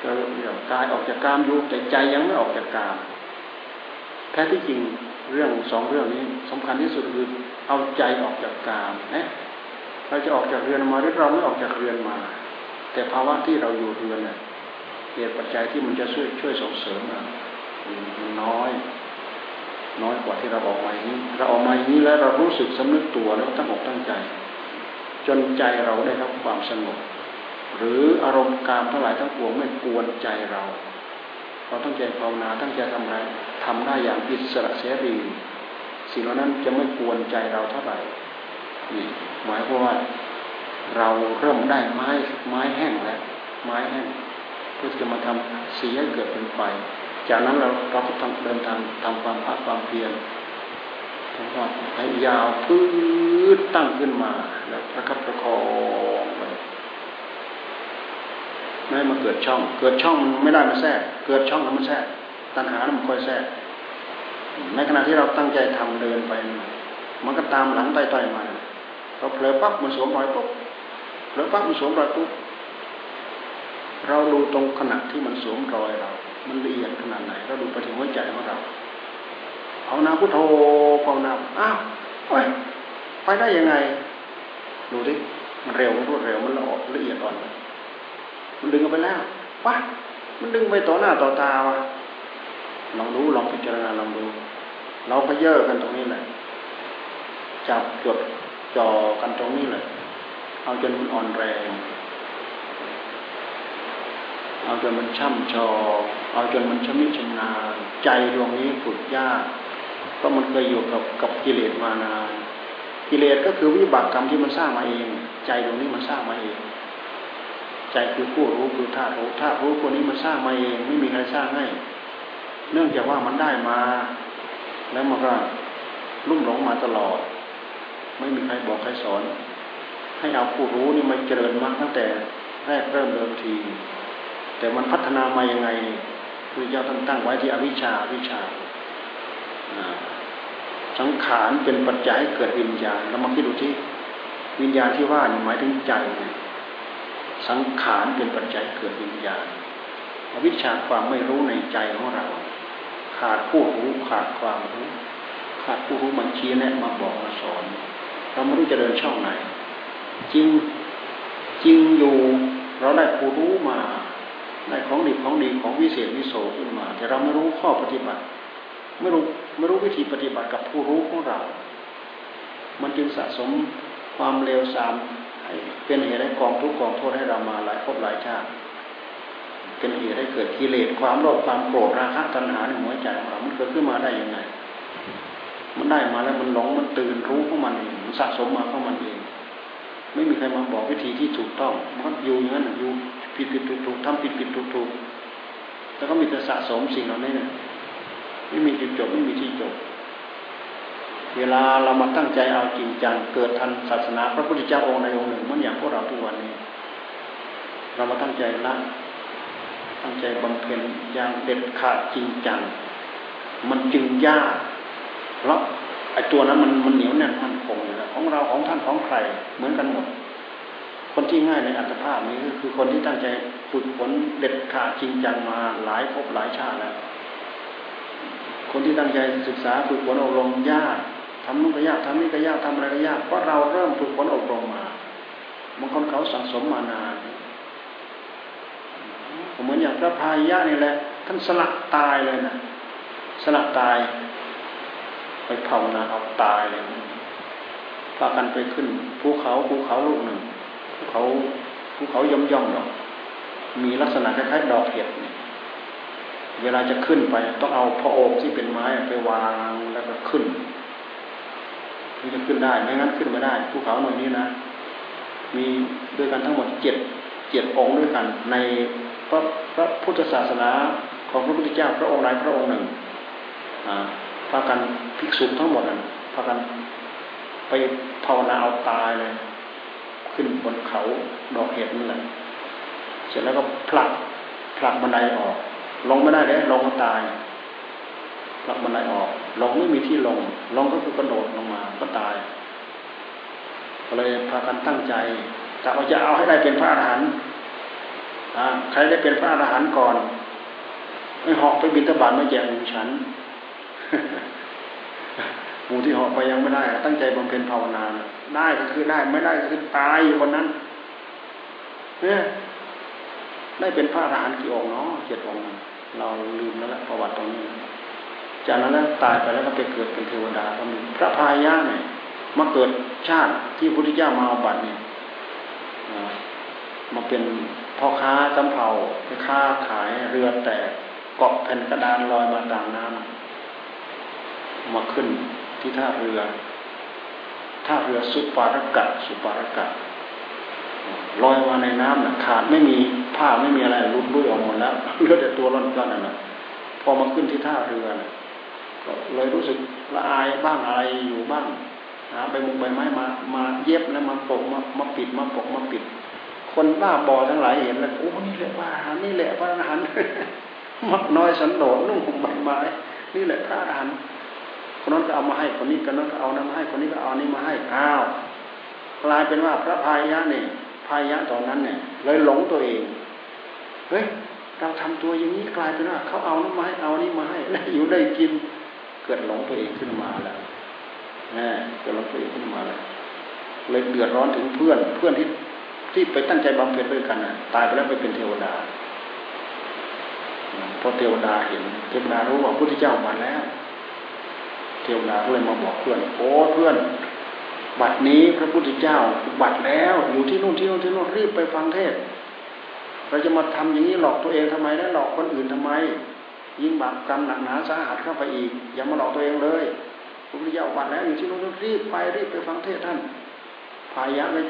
ก็เรื่องกายออกจากกามอยู่แต่ใจยังไม่ออกจากกามแท้ที่จริงเรื่องสองเรื่องนี้สำคัญที่สุดคือเอาใจออกจากกามนะเราจะออกจากเรือนมาหรือเราไม่ออกจากเรือนมา แต่ภาวะที่เราอยู่เรือนเนี่ยเหตุปัจจัยที่มันจะช่วยช่วยส่งเสริมมันน้อย น้อยกว่าที่เราออกมาอย่างนี้เราออกมาอย่างนี้แล้วเรารู้สึกสำนึกตัวแล้วตั้งอกตั้งใจ จนใจเราได้รับความสงบหรืออารมณ์การทั้งหลายทั้งปวงไม่กวนใจเราเราตั้งใจภาวนาตั้งใจทำอะไรทำได้อย่างอิสระเสรีสิ่งเหล่านั้นจะไม่กวนใจเราเท่าไหร่นี่หมายความว่าเราเริ่มได้ไม้ไม้แห้งแล้วไม้แห้งเพื่อจะมาทำสีให้เกิดเป็นไฟ จากนั้นเราเราก็ต้องเดินทางทำความภาคความเพียรทำความให้ยาวพื้นตั้งขึ้นมาแล้วประคับประคองไปไม่มาเกิดช่อง เกิดช่องไม่ได้มาแทรกเกิดช่องแล้วมันแทรกตัณหามันคอยแทรกในขณะที่เราตั้งใจทำเดินไป มันก็ตามหลังไต่อยๆมาเราเผลอปั๊บมันสวมรอยปุ๊บเผลอปั๊บมันสวมรอยปุ๊บเราดูตรงขณะที่มันสวมรอยเรา มันละเอียดขนาดไหนเราดูไปถึงหัวใจของเราภาวนาพุทโธภาวนาอ้าวเอ้ยไปได้ยังไง ดูดิมันเร็วมันรวดเร็วมันละออกละเอียดอ่อนมันดึงออกไปแล้ววะมันดึงไปต่อหน้าต่อตาวะลองดูลองพิจารณาลองดู เราก็เยอะกันตรงนี้แหละจับจดจ่อกันตรงนี้แหละ เอาจนมันอ่อนแรง เอาจนมันช่ำชอ เอาจนมันชำนิชำนาญใจดวงนี้ฝึกยากเพราะมันเคยอยู่กับกับกิเลสมานานกิเลสก็คือวิบากกรรมที่มันสร้างมาเอง ใจดวงนี้มันสร้างมาเอง ใจคือผู้รู้คือธาตุรู้ธาตุรู้คนนี้มันสร้างมาเอง ไม่มีใครสร้างให้ เนื่องจากว่ามันได้มา แล้วมันก็ลุ่มหลงมาตลอด ไม่มีใครบอกใครสอน ให้เอาผู้รู้นี่มาเจริญมากตั้งแต่แรกเริ่มเดิมที แต่มันพัฒนามายังไงคือเจ้าตั้งตั้งไว้ที่อวิชชาวิชาสังขารเป็นปัจจัยเกิดวิญญาณเรามาคิดดูที่วิญญาณที่ว่านี่หมายถึงใจสังขารเป็นปัจจัยเกิดวิญญาณอวิชชาความไม่รู้ในใจของเรา ขาดผู้รู้ขาดความรู้ ขาดผู้รู้มันชี้แนะมาบอกมาสอน เราไม่รู้จะเดินช่องไหน จริงจริงอยู่เราได้ผู้รู้มา ได้ของดีของดีของวิเศษวิโสขึ้นมา แต่เราไม่รู้ข้อปฏิบัติ ไม่รู้ไม่รู้วิธีปฏิบัติกับผู้รู้ของเรา มันจึงสะสมความเลวทรามเป็นเหตุให้กองทุกกองโทษให้เรามาหลายภพหลายชาติเป็นเหตุให้เกิดกิเลสความโลภความโกรธราคะตัณหาในหัวใจของเรามันเกิดขึ้นมาได้ยังไง มันได้มาแล้วมันหลงมันตื่นรู้ของมันเองมันสะสมมาของมันเอง ไม่มีใครมาบอกวิธีที่ถูกต้องมันอยู่อย่างนั้นอยู่ ผิดผิดถูกถูกทำผิดผิดถูกถูกแล้วก็มีแต่สะสมสิ่งเหล่านี้เนี่ยไม่มีจุดจบไม่มีที่จบ เวลาเรามาตั้งใจเอาจริงจังเกิดทันศาสนา พระพุทธเจ้าองค์ในองค์หนึ่งมันอย่างพวกเราทุกวันนี้ เรามาตั้งใจละตั้งใจบำเพ็ญอย่างเด็ดขาดจริงจัง มันจึงยาก เพราะไอ้ตัวนั้นมันมันเหนียวแน่นมันคงอยู่นะของเราของท่านของใครเหมือนกันหมด คนที่ง่ายในอัตภาพนี้ก็คือคนที่ตั้งใจฝึกฝนเด็ดขาดจริงจังมาหลายภพหลายชาติแล้ว คนที่ตั้งใจศึกษาฝึกฝนอบรมยากทำนู่นก็ยากทำนี่ก็ยากทำอะไรก็ยากเพราะเราเริ่มฝึกฝนอบรมมาบางคนเขาสังสมมานานเหมือนอย่างพระพายะนี่แหละ ท่านสละตายเลยนะสละตาย ไปภาวนาเอาตายเลยพากันไปขึ้นภูเขาภูเขาลูกหนึ่ง เขาภูเขาย่อมย่อมหรอกมีลักษณะคล้ายๆดอกเห็ดเนี่ยเวลาจะขึ้นไปต้องเอาพระโอกที่เป็นไม้ไปวางแล้วก็ขึ้นถึงจะขึ้นได้ไม่งั้นขึ้นไม่ได้ภูเขาหน่อยนี้นะ มีด้วยกันทั้งหมดเจ็ดเจ็ดองค์ด้วยกัน ในพระพระพุทธศาสนาของพระพุทธเจ้าพระองค์ใดพระองค์หนึ่งพากันภิกษุทั้งหมดพากันไปภาวนาเอาตายเลย ขึ้นบนเขาดอกเห็ดนั่นแหละเสร็จแล้วก็ผลักผลักบันไดออก ลงไม่ได้เลยลงก็ตายผลักบันไดออกลงไม่มีที่ลง ลงก็คือกระโดดลงมาก็ตายก็เลยพากันตั้งใจแต่ว่าจะเอาให้ได้เป็นพระอรหันต์ใครได้เป็นพระอรหันต์ก่อนไม่หอกไปบินตบาทไม่แจกหมู่ฉัน หมู่ที่หอกไปยังไม่ได้ ตั้งใจบำเพ็ญภาวนาได้ก็คือได้ไม่ได้ก็คือตายอยู่คนนั้นเนี่ยได้เป็นพระอรหันต์กี่องค์เนาะเจ็ดองค์เราลืมแล้วละประวัติตรงนี้ จากนั้นแล้วตายไปแล้วก็ไปเกิดเป็นเทวดาก็มีพระพายะเนี่ยมาเกิดชาติที่พุทธเจ้ามาเอาบัตเนี่ยมาเป็นพ่อค้าจำเภาค้าขายเรือแตกเกาะแผ่นกระดานลอยมาตามน้ำมาขึ้น ที่ท่าเรือท่าเรือสุปารกัดสุปารกัดลอยมาในน้ำนะขาดไม่มีผ้าไม่มีอะไรรุดรุยออกหมดแล้วเหลือแต่ตัวร่อนก้อนนั่นนะพอมาขึ้นที่ท่าเรือนะก็เลยรู้สึกละอายบ้างอะไรอยู่บ้างหาใบมุกใบไม้มามาเย็บแล้วมาปกมามาปิดมาปกมาปิด คนบ้าบอทั้งหลายเห็นแล้วโอ้นี่แหละว่าอาหารนี่แหละพระอาหารมักน้อยสันโดษนุ่งห่มใบไม้นี่แหละพระอาหาร คนนั้นก็เอามาให้คนนี้คนนั้นก็เอานั้นมาให้คนนี้ก็เอานี้มาให้อ้าวกลายเป็นว่าพระพายะเนี่ยพายะตอนนั้นเนี่ยเลยหลงตัวเองเฮ้ยเราทำตัวอย่างนี้กลายเป็นว่าเขาเอานั้นมาให้เอานี้มาให้ได้อยู่ได้กินเกิดหลงตัวเองขึ้นมาแล้วนะเกิดหลงตัวเองขึ้นมาแล้วเลยเดือดร้อนถึงเพื่อนเพื่อนที่ที่ไปตั้งใจบำเพ็ญด้วยกันนะตายไปแล้วไปเป็นเทวดาพอเทวดาเห็นเทวดารู้ว่าพระพุทธเจ้ามาแล้ว ทวดาก็เลยมาบอกเพื่อนโอ้เพื่อน บัดนี้พระพุทธเจ้าบัดแล้วอยู่ที่นู่นที่นู่นที่นู่นรีบไปฟังเทศ เราจะมาทำอย่างนี้หลอกตัวเองทำไมและหลอกคนอื่นทำไม ยิ่งบาปกรรมหนักหนาสาหัสเข้าไปอีก อย่ามาหลอกตัวเองเลยพระพุทธเจ้าบัดแล้วอยู่ที่นู่นรีบไปรีบไปฟังเทศท่านพายะไม่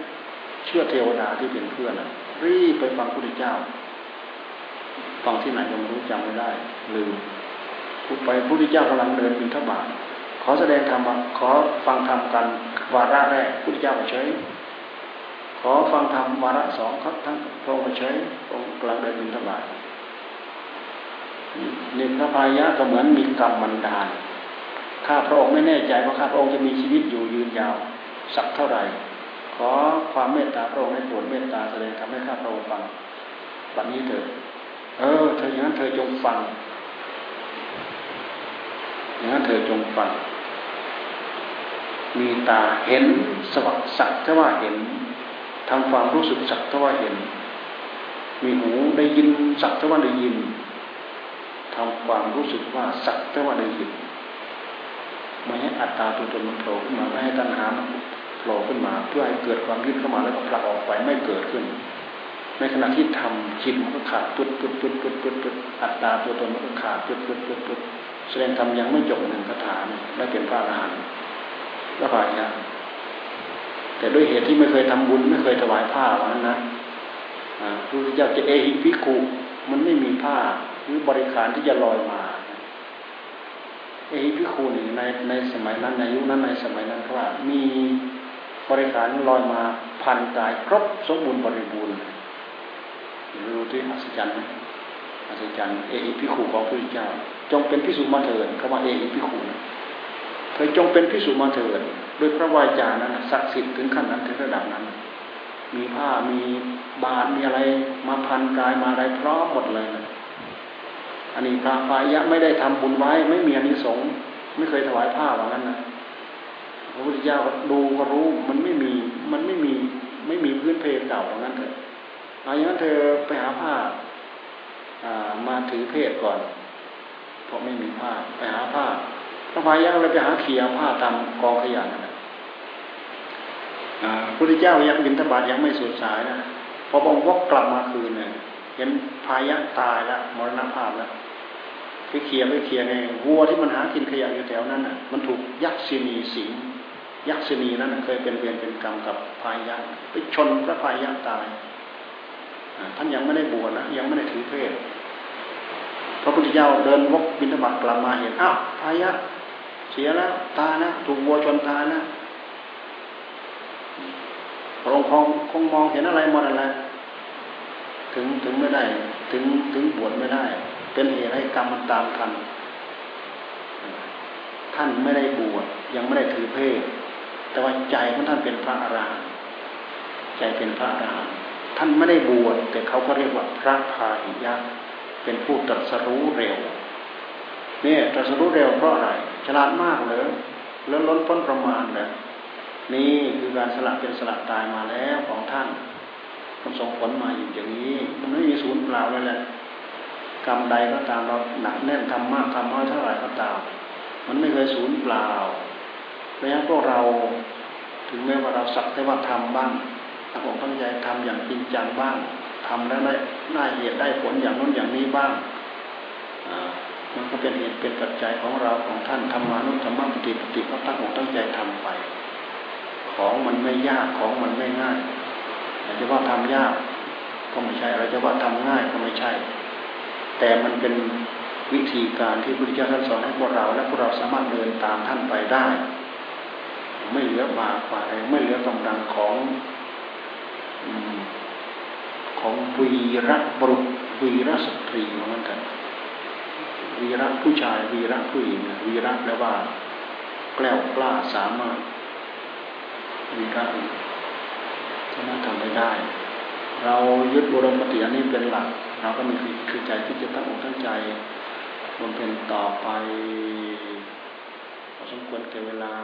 เชื่อเทวดาที่เป็นเพื่อนรีบไปฟังพระพุทธเจ้าฟังที่ไหนก็ไม่รู้จำไม่ได้ลืมพูดไปพระพุทธเจ้ากำลังเดินบิณฑบาต อแสดงธรรมขอฟังธรรมกันวาระแรกพุทธเจ้าเฉยขอฟังธรรมวาระสองครับท่านพระองค์เฉยองค์กลางเดินบิณฑบาตนี่พระพายะก็เหมือนมีกรรมบันดาลข้าพระองค์ไม่แน่ใจว่าข้าพระองค์จะมีชีวิตอยู่ยืนยาวสักเท่าไหร่ ขอความเมตตาพระองค์ให้โปรดเมตตาแสดงทำให้ข้าพระองค์ฟังวันนี้เถิดเออเธออย่างนั้นเธอจงฟังอย่างนั้นเธอจงฟัง มีตาเห็นสวัสดิ์สักแต่ว่าเห็นทำความรู้สึกสักแต่ว่าเห็น มีหูได้ยินสักแต่ว่าได้ยินทำความรู้สึกว่าสักแต่ว่าได้ยินไม่ให้อัตตาตัวตนมันโผล่ขึ้นมาไม่ให้ตัณหามันโผล่ขึ้นมา เพื่อให้เกิดความยึดเข้ามาแล้วก็ผลักออกไปไม่เกิดขึ้น ในขณะที่ทำจิตมันก็ขาดปุดปุดปุดปุดปุดปุดอัตตาตัวตนมันก็ขาดปุดปุดปุดปุดแสดงทำยังไม่จบหนึ่งคาถาได้เป็นพระอรหันต์ ก็ผ่านยาแต่ด้วยเหตุที่ไม่เคยทำบุญ ไม่เคยถวายผ้าวันนั้นนะพระพุทธเจ้าจะเอหิพิกุมันไม่มีผ้าหรือบริการที่จะลอยมา เอหิพิคุนี่ในในสมัยนั้นในยุคนั้นในสมัยนั้นว่ามีบริการลอยมาพันกายครบสมบูรณ์บริบูรณ์รู้ที่อัศจรรย์ไหมอัศจรรย์เอหิพิขุของพระพุทธเจ้า จงเป็นพิสุมาเถิดคำว่าเอหิพิขุเธอจงเป็นพิสุมาเถิดโดยพระวายจานั้นศักดิ์สิทธิ์ถึงขั้นนั้นถึงระดับนั้น มีผ้ามีบาตรมีอะไรมาพันกายมาอะไรพร้อมหมดเลยนะอันนี้พระพายะไม่ได้ทำบุญไว้ไม่มีอนิสงส์ไม่เคยถวายผ้าว่างั้นนะพระพุทธเจ้าดูก็รู้มันไม่มีมันไม่มีไม่มีพื้นเพเก่าว่างั้นเถอะเอาอย่างนั้นเธอไปหาผ้ามาถือเพศก่อน เพราะไม่มีผ้าไปหาผ้า พระพายังเลยไปหาเขียผ้าตามกองขยะนั่นแหละพุทธเจ้ายังบินทบาทยังไม่สุดสายนะพอพระองค์วกกลับมาคืนเนี่ยเห็นพายะตายแล้วมรณภาพแล้วไปเขียไปเขียไงวัวที่มันหากินขยะอยู่แถวนั้นน่ะ มันถูกยักษ์ศีนีสิงยักษ์ศีนีนั้นเคยเป็นเวรเป็นกรรมกับพายะไปชนพระพายะตายท่านยังไม่ได้บวชนะยังไม่ได้ถือเพศพระพุทธเจ้าเดินวกบินทบาทกลับมาเห็นอ้าวพายะเสียแล้วตานะถูกวัวชนตานะพระองค์คงคงมองเห็นอะไรหมดอะไรถึงถึงไม่ได้ ถึงถึงบวชไม่ได้ เป็นเหตุให้กรรมมันตามทันท่านไม่ได้บวชยังไม่ได้ถือเพศ แต่ว่าใจของท่านเป็นพระอรหันต์ใจเป็นพระอรหันต์ท่านไม่ได้บวชแต่เขาก็เรียกว่าพระพาหิยะเป็นผู้ตรัสรู้เร็วเนี่ยตรัสรู้เร็วเพราะอะไร ฉลาดมากเลยแล้วล้นพ้นประมาณเลยนี่คือการสละเป็นสละตายมาแล้วของท่านมันส่งผลมาอยู่อย่างนี้ มันไม่มีศูนย์เปล่าเลยแหละกรรมใดก็ตามเราหนักแน่นทำมากทำน้อยเท่าไหร่ก็ตาม มันไม่เคยศูนย์เปล่าเพราะฉะนั้นพวกเราถึงแม้ว่าเราสักแต่ว่าทำบ้างตั้งอกตั้งใจทำอย่างจริงจังบ้างทำแล้วได้ได้เหตุได้ผลอย่างนู้นอย่างนี้บ้าง มันก็เป็นเหตุเป็นปัจจัยของเราของท่านทำมานุธรรมปฏิปฏิก็ตั้งอกตั้งใจทำไป ของมันไม่ยากของมันไม่ง่ายอาจจะว่าทำยากก็ไม่ใช่เราจะว่าทำง่ายก็ไม่ใช่ แต่มันเป็นวิธีการที่พระพุทธเจ้าท่านสอนให้พวกเรา และพวกเราสามารถเดินตามท่านไปได้ ไม่เหลือบากกว่าอะไรไม่เหลือกำลังของของวีรบุรุษวีรสตรีเหมือนกัน วีระผู้ชายวีระผู้หญิงวีระแปลว่า แกล้วกล้าสามารถวีระสามารถทำได้ได้ เรายึดบุรมปฏิอันนี้เป็นหลัก เราก็มีคือใจที่จะตั้งอกตั้งใจบำเพ็ญต่อไปพอสมควรแก่เวลา